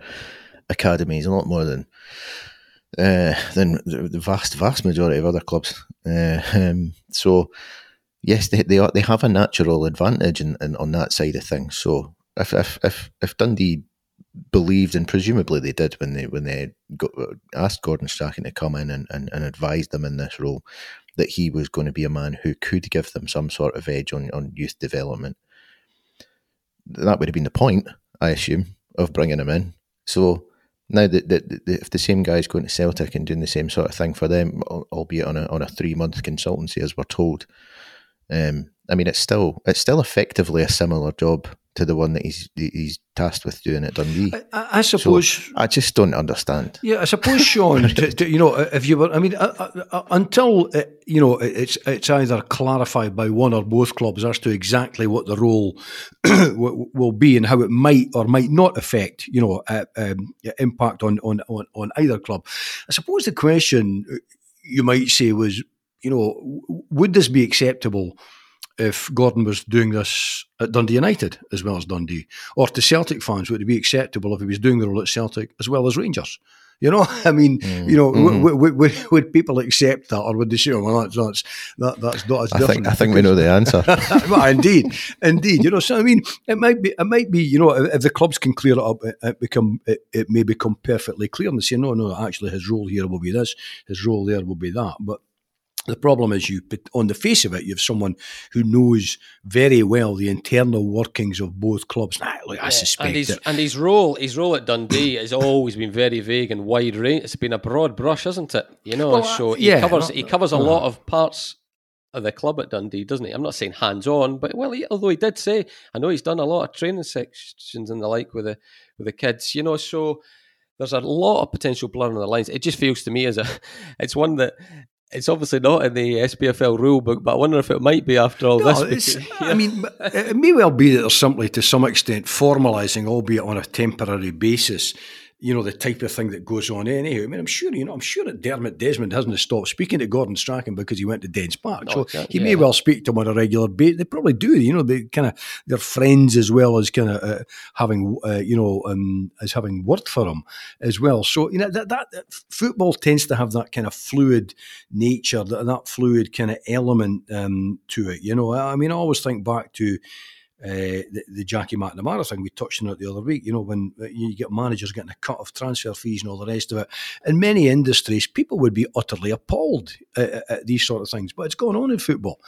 academies, a lot more than uh, than the vast vast majority of other clubs. Uh, um, so yes, they they are, they have a natural advantage in, in, on that side of things. So if if if if Dundee believed and presumably they did when they when they got, asked Gordon Strachan to come in and, and, and advise them in this role that he was going to be a man who could give them some sort of edge on, on youth development that would have been the point, I assume, of bringing him in. So now that, that, that if the same guy's going to Celtic and doing the same sort of thing for them, albeit on a on a three month consultancy, as we're told, um, I mean, it's still it's still effectively a similar job to the one that he's he's tasked with doing at Dundee. I, I suppose so I just don't understand. Yeah, I suppose, Sean. to, to, you know, if you were, I mean, uh, uh, uh until uh, you know, it's it's either clarified by one or both clubs as to exactly what the role will be and how it might or might not affect, you know, uh, um, impact on, on on on either club. I suppose the question uh, you might say was, you know, would this be acceptable? If Gordon was doing this at Dundee United as well as Dundee, or to Celtic fans, would it be acceptable if he was doing the role at Celtic as well as Rangers? You know, I mean, mm. you know, mm-hmm. w- w- w- would people accept that, or would they say, "Oh, well, that's that's that, that's not as I different"? Think, I think we know the answer. well, indeed, indeed. You know, so I mean, it might be, it might be, you know, if the clubs can clear it up, it, it become, it, it may become perfectly clear, and they say, "No, no, actually, his role here will be this, his role there will be that," but the problem is, you put on the face of it, you have someone who knows very well the internal workings of both clubs. Nah, look, I suspect and his, that. and his role, his role at Dundee has always been very vague and wide range. It's been a broad brush, isn't it? You know, well, so he yeah, covers he covers a uh, lot of parts of the club at Dundee, doesn't he? I'm not saying hands on, but well, he, although he did say, I know he's done a lot of training sections and the like with the with the kids. You know, so there's a lot of potential blurring of the lines. It just feels to me as a, it's one that it's obviously not in the SPFL rule book, but I wonder if it might be after all no, this. Because, yeah. I mean, it may well be that they're simply, to some extent, formalising, albeit on a temporary basis, you know, the type of thing that goes on anyhow. I mean, I'm sure, you know, I'm sure that Dermot Desmond hasn't stopped speaking to Gordon Strachan because he went to Dens Park. so he yeah. may well speak to him on a regular basis. They probably do, you know, they kind of, they're friends as well as kind of uh, having, uh, you know, um, as having worked for him as well. So, you know, that, that, that, football tends to have that kind of fluid nature, that, that fluid kind of element um, to it. You know, I mean, I always think back to, uh, the, the, Jackie McNamara thing we touched on it the other week. You know, when uh, you get managers getting a cut of transfer fees and all the rest of it. In many industries, people would be utterly appalled at, at these sort of things, but it's going on in football.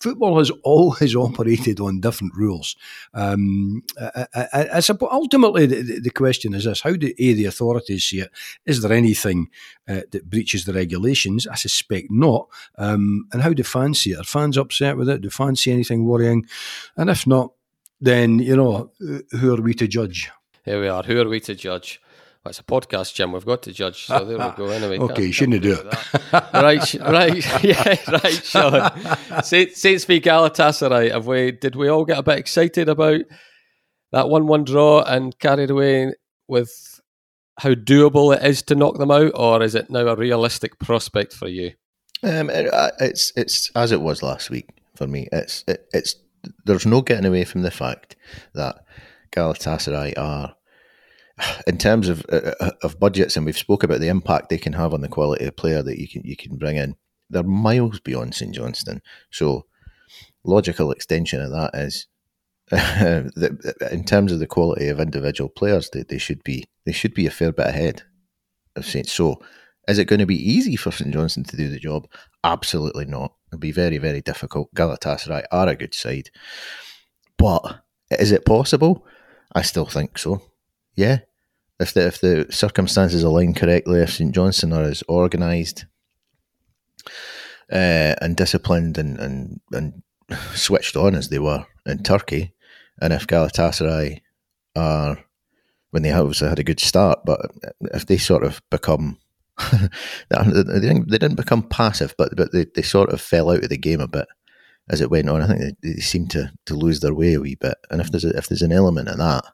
Football has always operated on different rules. Um, I, I, I, suppose ultimately the, the, question is this: How do a the authorities see it? Is there anything uh, that breaches the regulations? I suspect not. Um, and how do fans see it? Are fans upset with it? Do fans see anything worrying? And if not, then you know who are we to judge? Here we are. Who are we to judge? Well, it's a podcast, Jim. We've got to judge. So there we go. Anyway, okay, you shouldn't do it. right, right, yeah, right, Sean. Saints v Galatasaray. Have we? Did we all get a bit excited about that one-one draw and carried away with how doable it is to knock them out, or is it now a realistic prospect for you? Um, it, it's it's as it was last week for me. It's it, it's there's no getting away from the fact that Galatasaray are, in terms of uh, uh, of budgets, and we've spoke about the impact they can have on the quality of player that you can you can bring in. They're miles beyond St Johnstone. So, logical extension of that is, in terms of the quality of individual players, they, they should be they should be a fair bit ahead of St. So, is it going to be easy for St Johnstone to do the job? Absolutely not. It'll be very, very difficult. Galatasaray are a good side. But is it possible? I still think so. Yeah. If the, if the circumstances align correctly, if St Johnstone are as organised uh, and disciplined and, and, and switched on as they were in Turkey, and if Galatasaray are, when they obviously had a good start, but if they sort of become they, didn't, they didn't become passive, but but they, they sort of fell out of the game a bit. as it went on. I think they, they seemed to, to lose their way a wee bit. And if there's a, if there's an element of that,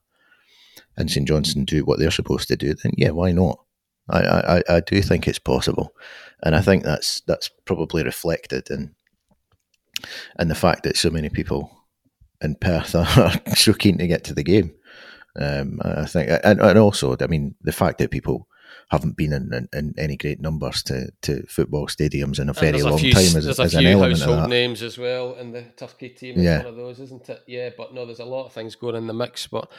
and St Johnstone do what they're supposed to do, then yeah, why not? I, I, I do think it's possible, and I think that's that's probably reflected in in the fact that so many people in Perth are so keen to get to the game. Um, I think, and, and also, I mean, the fact that people haven't been in, in, in, any great numbers to, to football stadiums in a very long a few, time as, as an element household of that. names as well in the Turkey team. Yeah. one of those, isn't it? Yeah, but no, there's a lot of things going in the mix. But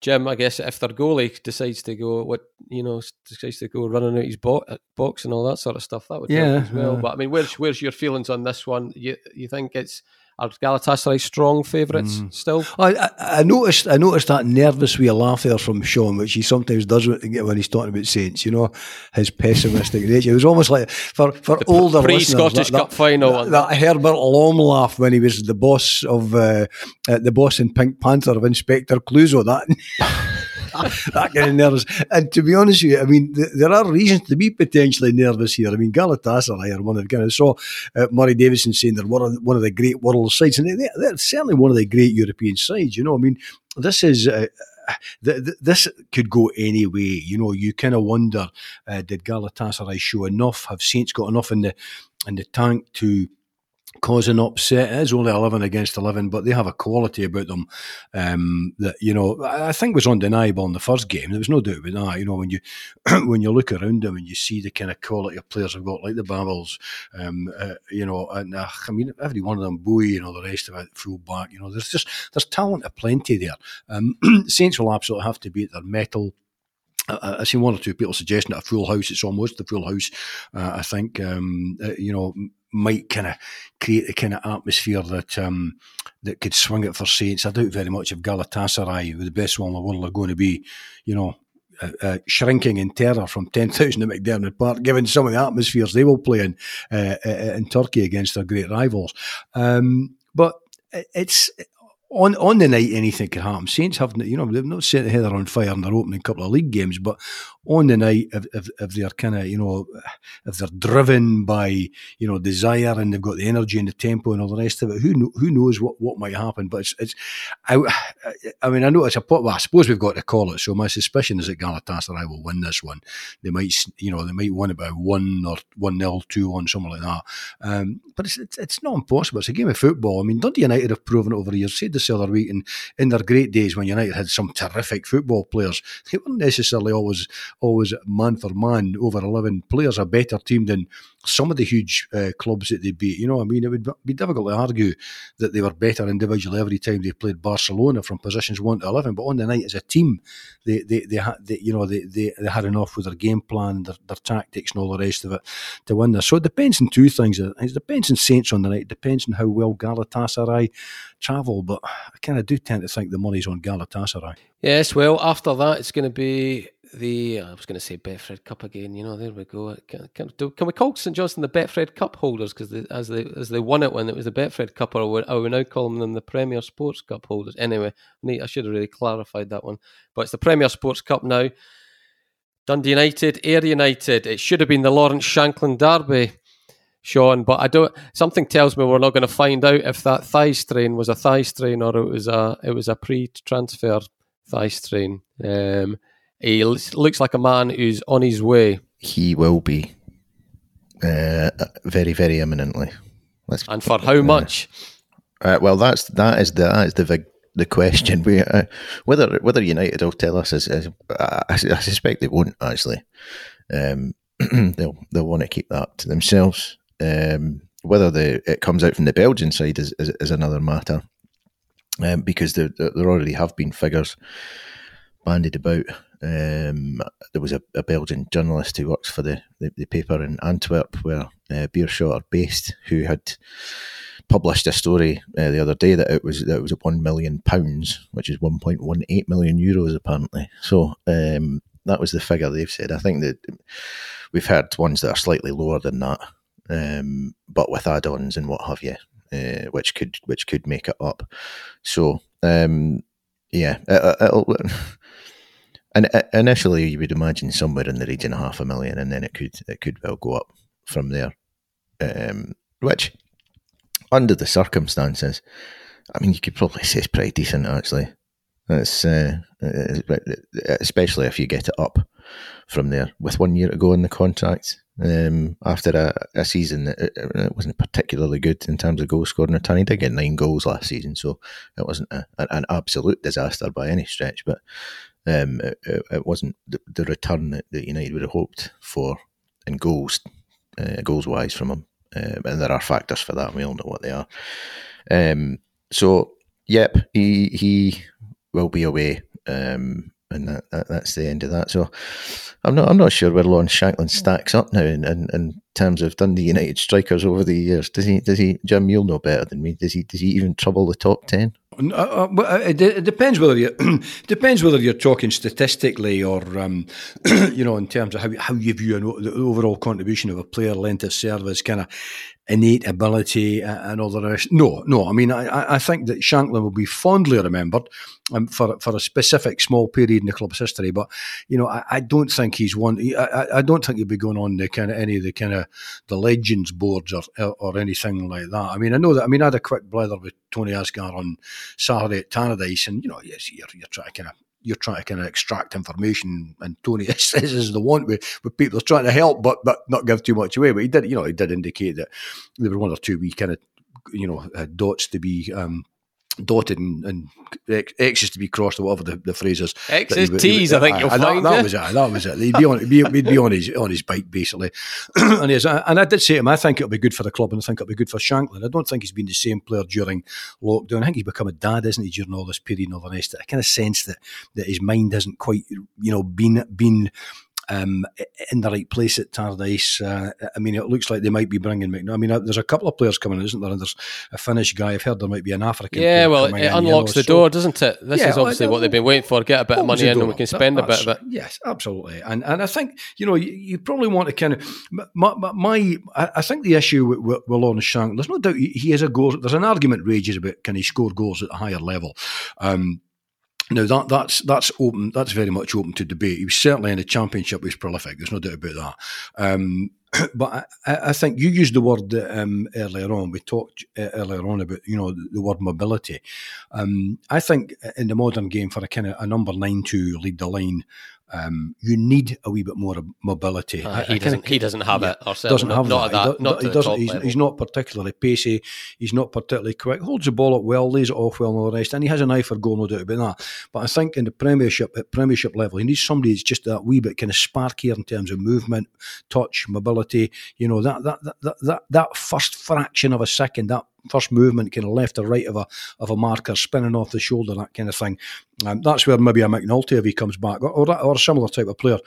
Jim, I guess if their goalie decides to go, what you know, decides to go running out his uh, box and all that sort of stuff, that would yeah, help as well. But I mean, where's where's your feelings on this one? You you think it's are Galatasaray strong favourites mm. still? I, I, noticed I noticed that nervous wee laugh there from Sean, which he sometimes does when he's talking about Saints. You know, his pessimistic nature. It was almost like for for the older pre Scottish Cup final. That, that, Herbert Lom laugh when he was the boss of uh, uh, the boss in Pink Panther of Inspector Clouseau. That. that kind of nervous. And to be honest with you, I mean, th- there are reasons to be potentially nervous here. I mean, Galatasaray are one of the kind of saw uh, Murray Davidson saying they're one of, one of the great world sides, and they, they're certainly one of the great European sides. You know, I mean, this is. Uh, th- th- this could go any way. You know, you kind of wonder, uh, did Galatasaray show enough? Have Saints got enough in the in the tank to causing upset. It is only 11 against 11, but they have a quality about them um, that, you know, I think was undeniable in the first game. There was no doubt about that. You know, when you when you look around them and you see the kind of quality of players they've got, like the Babels, um, uh, you know, and uh, I mean, every one of them, Bowie and all the rest of it, full back, you know, there's just, there's talent aplenty there. Um, Saints will absolutely have to be at their metal I, have seen one or two people suggesting that a full house, it's almost the full house. Uh, I think, um, uh, you know, might kind of create the kind of atmosphere that um, that could swing it for Saints. I doubt very much if Galatasaray, the best one in the world, are going to be, you know, uh, uh, shrinking in terror from 10,000 at McDiarmid Park, given some of the atmospheres they will play in uh, uh in Turkey against their great rivals. Um, but it's on on the night anything can happen. Saints have you know they've not set the heather on fire in their opening couple of league games, but on the night if, if, if they're kind of you know if they're driven by you know desire and they've got the energy and the tempo and all the rest of it, who who knows what, what might happen? But it's, it's I, I mean I know it's a pot. well I suppose we've got to call it. So my suspicion is that Galatasaray will win this one. They might you know they might win it by one or one nil, two one, something like that. Um, but it's, it's, it's not impossible. It's a game of football. I mean Dundee United have proven over the years. Said this the other week, and in their great days when United had some terrific football players, they weren't necessarily always always man for man over 11 players, a better team than some of the huge uh, clubs that they beat. You know, I mean, it would be difficult to argue that they were better individually every time they played Barcelona from positions 1 to 11, but on the night as a team, they, they, they, had, they you know, they, they, they had enough with their game plan, their, their tactics and all the rest of it to win this. So it depends on two things. It depends on Saints on the night, it depends on how well Galatasaray travel, but I kind of do tend to think the money's on Galatasaray. Yes, well, after that, it's going to be the I was going to say Betfred Cup again. You know, there we go. Can, can, can we call St Johnstone the Betfred Cup holders because as they as they won it when it was the Betfred Cup, or are we now calling them the Premier Sports Cup holders? Anyway, neat I should have really clarified that one. But it's the Premier Sports Cup now. Dundee United, Ayr United. It should have been the Lawrence Shankland Derby. Sean, but I don't. Something tells me we're not going to find out if that thigh strain was a thigh strain or it was a it was a pre-transfer thigh strain. Um, he looks like a man who's on his way. He will be uh, very, very imminently. Let's, and for how uh, much? Uh, well, that's that is the that is the big the question. We uh, whether whether United will tell us is, is I, I, suspect they won't actually. Um, they'll they'll want to keep that to themselves. Um, whether the it comes out from the Belgian side is is, is another matter, um, because there there already have been figures bandied about um, there was a, a, Belgian journalist who works for the, the, the paper in Antwerp where uh, Beerschot are based, who had published a story uh, the other day that it was that it was one million pounds, which is one point one eight million euros apparently. So um, that was the figure they've said. I think that we've heard ones that are slightly lower than that, um, but with add-ons and what have you, uh, which could which could make it up. So um, yeah, it, and uh, initially, you would imagine somewhere in the region of half a million, and then it could it could well go up from there. Um, which under the circumstances, I mean, you could probably say it's pretty decent actually. It's uh, especially if you get it up from there with one year to go in the contract. Um, after a, a season that it, it, wasn't particularly good in terms of goal scoring return, did get nine goals last season, so it wasn't a, an absolute disaster by any stretch. But um, it, it, wasn't the, the return that, that, United would have hoped for in goals, uh, goals wise from him. Um, and there are factors for that. We all know what they are. Um, so, yep, he he will be away. Um, and that, that, that's the end of that. So I'm not I'm not sure where Lawrence Shankland stacks up now in, in, in, terms of Dundee United strikers over the years. Does he? Does he? Jim, you'll know better than me. Does he? Does he even trouble the top ten? Uh, uh, uh it, it, depends whether you depends whether you're talking statistically or um, you know in terms of how how you view an, the overall contribution of a player, length of service, kind of innate ability and all the rest. No, no. I mean, I, I think that Shankland will be fondly remembered um, for for a specific small period in the club's history. But you know, I, I don't think he's one. I, I don't think he'll be going on the kind of any of the kind of the legends boards or or anything like that. I mean, I know that. I mean, I had a quick blather with Tony Asghar on Saturday at Tannadice, and you know, yes, you're, you're trying to kind of you're trying to kind of extract information, and Tony says is the want with, with people trying to help, but but not give too much away. But he did, you know, he did indicate that there were one or two wee kind of you know dots to be um, dotted and, and X's to be crossed or whatever the, the phrase is. X's, T's, I think you'll that, find. That, was it. That was it. He'd be on, be, he'd be on his on his bike basically. and, and I did say to him, I think it'll be good for the club and I think it'll be good for Shankland. I don't think he's been the same player during lockdown. I think he's become a dad, isn't he, during all this period and all the rest. I kind of sense that that his mind hasn't quite, you know, been been um, in the right place at Tardis. Uh, I mean, it looks like they might be bringing McNulty. I mean, uh, there's a couple of players coming, isn't there? And there's a Finnish guy. I've heard there might be an African. Yeah, well, it, unlocks the door, doesn't it? This yeah, is obviously what they've been waiting for. Get a bit of money in, and we can spend that, a bit of it. Yes, absolutely. And and I think you know you, you probably want to kind of my, my I think the issue with, with, with Lawrence Shank, there's no doubt he, he is a goal. There's an argument rages about can he score goals at a higher level. Um, now that that's that's open. That's very much open to debate. He was certainly in the championship. He was prolific. There's no doubt about that. Um, but I, I, think you used the word um, earlier on. We talked uh, earlier on about you know the, the word mobility. Um, I think in the modern game for a kind of a number nine to lead the line, um, you need a wee bit more mobility. Uh, he, doesn't, he doesn't have yeah, it. Doesn't have not that. that. Not he, doesn't. He's, he's, not particularly pacey. He's not particularly quick. Holds the ball up well, lays it off well, and all the rest. And he has an eye for goal, no doubt about that. But I think in the Premiership, at Premiership level, he needs somebody that's just that wee bit kind of sparkier in terms of movement, touch, mobility. You know that that that that, that first fraction of a second, that first movement, kind of left or right of a of a marker, spinning off the shoulder, that kind of thing. Um, that's where maybe a McNulty, if he comes back, or, or, or a similar type of player,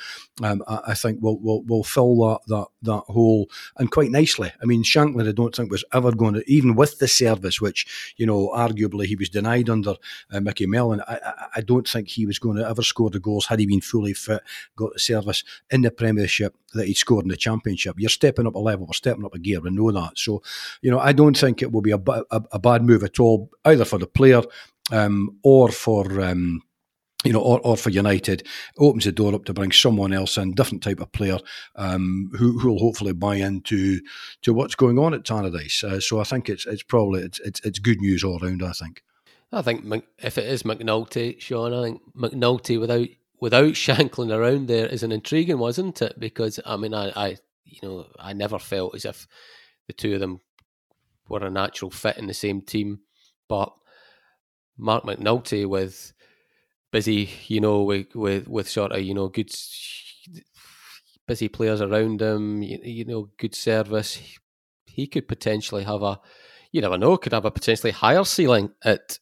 um, I, I, think will, will will fill that that that hole and quite nicely. I mean, Shankland, I don't think was ever going to, even with the service, which you know arguably he was denied under uh, Micky Mellon. I, I, I don't think he was going to ever score the goals had he been fully fit, got the service in the Premiership that he'd scored in the Championship. You're stepping up a level, we're stepping up a gear, we know that. So, you know, I don't think it will be a, a, a bad move at all, either for the player um, or for. Um, you know, or, or for United, opens the door up to bring someone else in, different type of player, um, who will hopefully buy into to what's going on at Tannadice. Uh, so I think it's it's probably it's, it's, it's good news all around. I think. I think if it is McNulty, Sean, I think McNulty without without Shankland around there is an intriguing, wasn't it? Because I mean, I, I you know I never felt as if the two of them were a natural fit in the same team. But Marc McNulty with busy, you know, with with, with sort of you know good busy players around him, you, you know, good service. He, he could potentially have a, you never know, could have a potentially higher ceiling at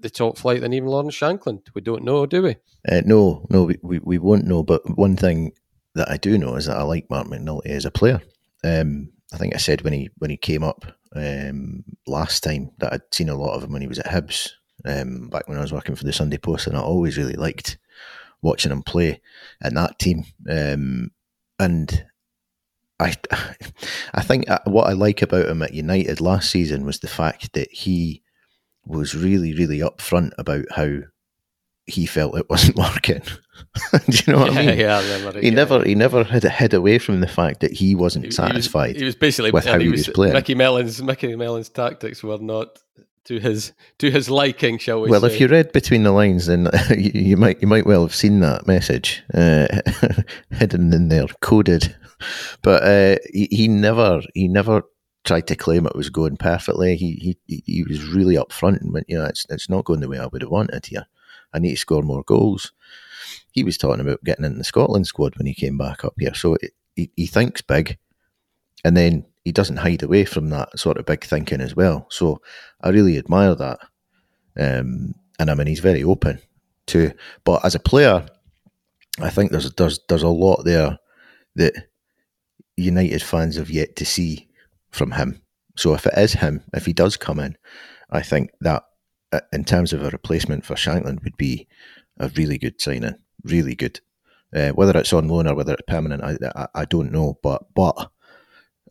the top flight than even Lauren Shankland. We don't know, do we? Uh, no, no, we, we, we won't know. But one thing that I do know is that I like Marc McNulty as a player. Um, I think I said when he when he came up um, last time that I'd seen a lot of him when he was at Hibs um, back when I was working for the Sunday Post, and I always really liked watching him play in that team. Um, and I, I think what I like about him at United last season was the fact that he was really, really upfront about how he felt it wasn't working. Do you know what yeah, I mean? yeah, remember He yeah. never he never had hid away from the fact that he wasn't He- he was- satisfied. He was, basically with how and he was playing. Micky Mellon's Micky Mellon's tactics were not to his to his liking, shall we well, say? if you read between the lines, then you, you might you might well have seen that message uh, hidden in there, coded. But uh, he, he never he never tried to claim it was going perfectly. He he he was really upfront and went, you know, it's it's not going the way I would have wanted here. I need to score more goals. He was talking about getting in the Scotland squad when he came back up here. So he, he thinks big, and then he doesn't hide away from that sort of big thinking as well. So I really admire that. Um, and I mean, he's very open to. But as a player, I think there's there's there's a lot there that United fans have yet to see from him. So if it is him, if he does come in, I think that uh, in terms of a replacement for Shankland would be a really good signing, really good. Uh, whether it's on loan or whether it's permanent, I, I I don't know, but but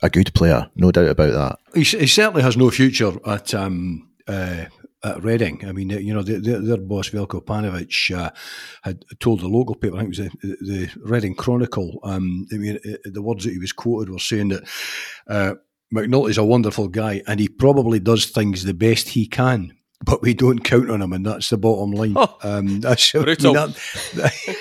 a good player, no doubt about that. He, he certainly has no future at um, uh, at Reading. I mean, you know, their, their, their boss Veljko Paunović uh, had told the local paper, I think it was the, the Reading Chronicle. Um, I mean, uh, the words that he was quoted were saying that uh, McNulty's a wonderful guy, and he probably does things the best he can. But we don't count on him, and that's the bottom line. Oh, um, that's I mean, brutal. that,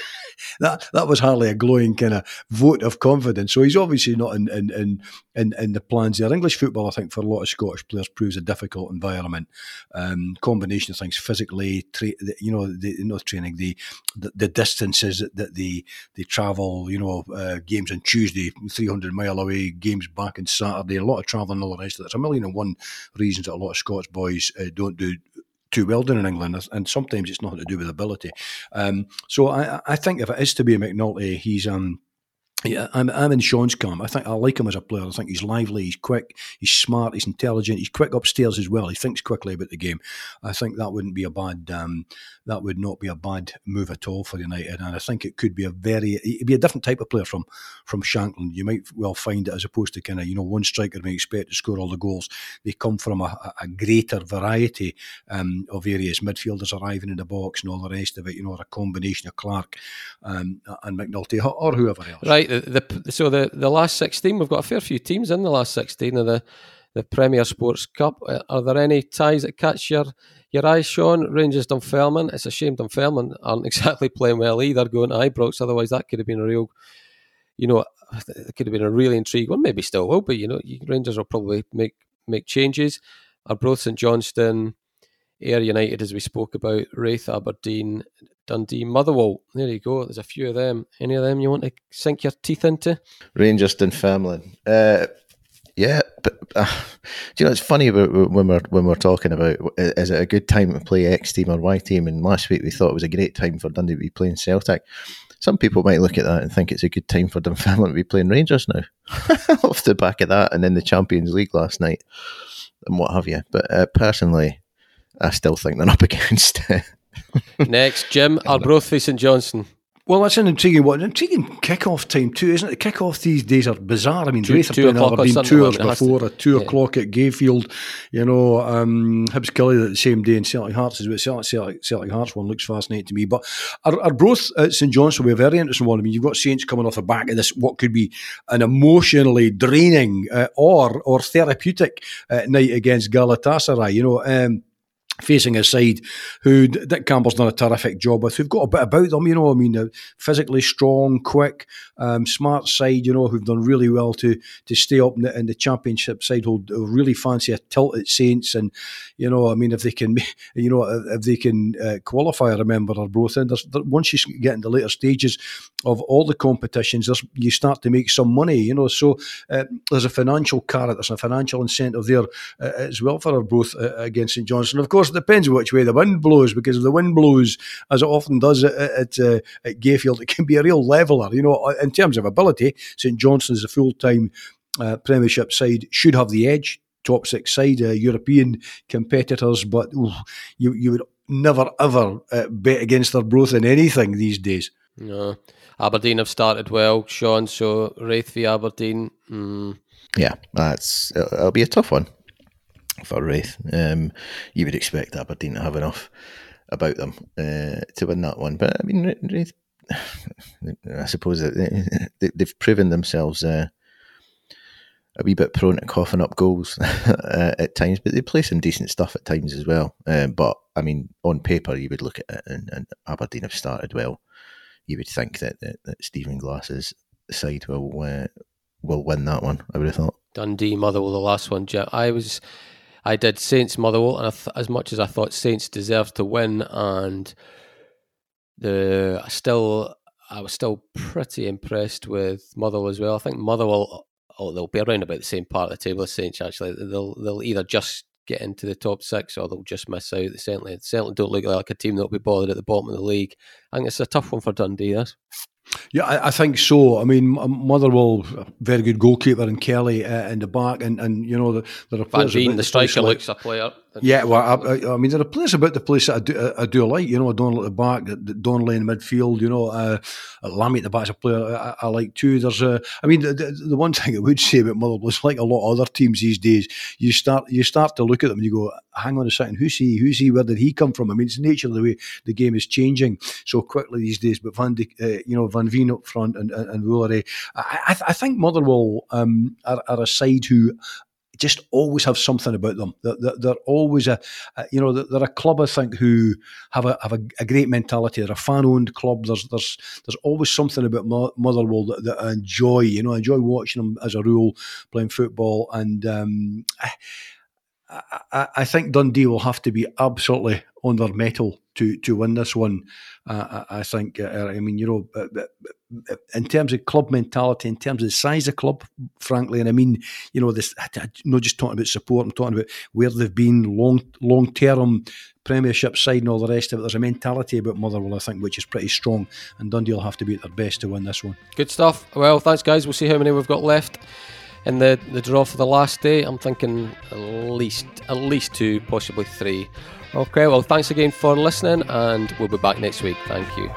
that that was hardly a glowing kind of vote of confidence. So he's obviously not in in, in, in, in the plans there. English football, I think, for a lot of Scottish players, proves a difficult environment. Um, combination of things, physically, tra- the, you know, the not training, the the, the distances that, they they travel. You know, uh, games on Tuesday, three hundred mile away, games back on Saturday. A lot of travelling, all the rest of it. There's a million and one reasons that a lot of Scots boys uh, don't do too well done in England, and sometimes it's nothing to do with ability. Um, so I, I think if it is to be a McNulty, he's um, yeah, I'm, I'm in Sean's camp. I think I like him as a player. I think he's lively, he's quick, he's smart, he's intelligent, he's quick upstairs as well. He thinks quickly about the game. I think that wouldn't be a bad, um, that would not be a bad move at all for United. And I think it could be a very, it'd be a different type of player from from Shankland. You might well find it as opposed to kind of you know one striker may expect to score all the goals. They come from a, a greater variety um, of areas. Midfielders arriving in the box and all the rest of it. You know, or a combination of Clark um, and McNulty or, or whoever else. Right. The, the so the the last sixteen, we've got a fair few teams in the last sixteen of the the Premier Sports Cup. Uh, Are there any ties that catch your your eye, Sean? Rangers Dunfermline. It's a shame Dunfermline aren't exactly playing well either, going to Ibrox. Otherwise, that could have been a real, you know, it could have been a really intriguing one. Maybe still will, but you know, Rangers will probably make make changes. Arbroath St Johnstone, Ayr United, as we spoke about, Raith Aberdeen, Dundee, Motherwell. There you go. There's a few of them. Any of them you want to sink your teeth into? Rangers Dunfermline. Uh, yeah, but uh, do you know it's funny about when we're when we're talking about is it a good time to play X team or Y team? And last week we thought it was a great time for Dundee to be playing Celtic. Some people might look at that and think it's a good time for Dunfermline to be playing Rangers now, off the back of that, and then the Champions League last night and what have you. But uh, personally, I still think they're up against. Next, Jim Arbroath St Johnstone. Well, that's an intriguing one. An intriguing kick-off time too, isn't it? The kick-off these days are bizarre. I mean, Two- two o'clock Aberdeen two hours has to- before, at two yeah. o'clock at Gayfield. You know, um, Hibs Killie the same day, and Celtic Hearts is what Celtic, Celtic, Celtic Hearts one looks fascinating to me. But our, Arbroath at St John's will be a very interesting one. I mean, you've got Saints coming off the back of this, what could be an emotionally draining uh, or or therapeutic uh, night against Galatasaray. You know. Um, facing a side who Dick Campbell's done a terrific job with, who've got a bit about them, you know. I mean, physically strong, quick, um, smart side, you know, who've done really well to to stay up in the, in the championship side. Who'll really fancy a tilt at Saints, and you know, I mean, if they can, you know, if, they can uh, qualify, I remember, Arbroath. And there, once you get into later stages of all the competitions, you start to make some money, you know. So uh, there's a financial carrot, there's a financial incentive there uh, as well for Arbroath uh, against St Johnstone. Of course, it depends which way the wind blows, because if the wind blows, as it often does at, at, uh, at Gayfield, it can be a real leveller. You know, in terms of ability, St Johnstone is a full time uh, Premiership side, should have the edge. Top six side, uh, European competitors, but ooh, you you would never ever uh, bet against Arbroath in anything these days. No. Aberdeen have started well, Sean. So Raith v Aberdeen. Mm. Yeah, that's it'll, it'll be a tough one for Raith. Um, you would expect Aberdeen to have enough about them uh, to win that one, but I mean, Raith, I suppose they, they've proven themselves uh, a wee bit prone to coughing up goals uh, at times, but they play some decent stuff at times as well. Um, but I mean, on paper, you would look at it, and, and Aberdeen have started well. You would think that, that, that Stephen Glass's side will uh, will win that one. I would have thought. Dundee, Motherwell, the last one. I was, I did Saints, Motherwell, and th- as much as I thought Saints deserved to win, and the I still, I was still pretty impressed with Motherwell as well. I think Motherwell, oh, they'll be around about the same part of the table as Saints. Actually, they'll they'll either just get into the top six or they'll just miss out. They certainly certainly don't look like a team that'll be bothered at the bottom of the league. I think it's a tough one for Dundee. Yes. Yeah, I, I, think so. I mean, Motherwell, very good goalkeeper, and Kelly uh, in the back, and, and you know, the, are Van the striker, like, looks a player. Yeah, well, I, I, mean, there are players about the place that I do, I, do like. You know, Donnelly at the back, Donnelly in the midfield. You know, uh, Lamie at the back is a player I, I like too. There's a, I mean, the, the, the, one thing I would say about Motherwell is like a lot of other teams these days. You start you start to look at them and you go, hang on a second, who's he? Who's he? Where did he come from? I mean, it's the nature of the way the game is changing so quickly these days. But Van, de, uh, you know, Van Veen up front and and, and Woolery, I, I, I think Motherwell um, are, are a side who just always have something about them. They're, they're always a, you know, they're a club I think who have a have a, a great mentality. They're a fan owned club. There's there's there's always something about Motherwell that, that, I enjoy. You know, I enjoy watching them as a rule playing football, and um, I, I, think Dundee will have to be absolutely on their mettle to to win this one. Uh, I, I, think. Uh, I mean, you know, in terms of club mentality, in terms of the size of club, frankly, and I mean, you know, this. I'm not just talking about support. I'm talking about where they've been long long term Premiership side and all the rest of it. There's a mentality about Motherwell, I think, which is pretty strong, and Dundee will have to be at their best to win this one. Good stuff. Well, thanks, guys. We'll see how many we've got left in the, the draw for the last day. I'm thinking at least at least two, possibly three. Okay, well, thanks again for listening, and we'll be back next week. Thank you.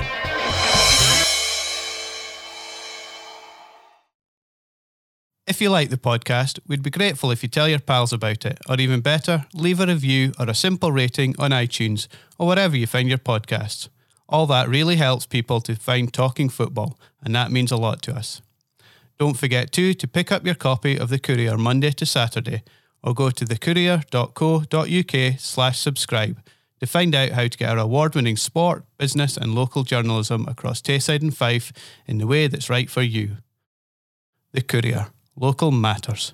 If you like the podcast, we'd be grateful if you tell your pals about it, or even better, leave a review or a simple rating on iTunes or wherever you find your podcasts. All that really helps people to find Talking Football, and that means a lot to us. Don't forget too to pick up your copy of The Courier Monday to Saturday or go to thecourier.co.uk slash subscribe to find out how to get our award-winning sport, business and local journalism across Tayside and Fife in the way that's right for you. The Courier. Local matters.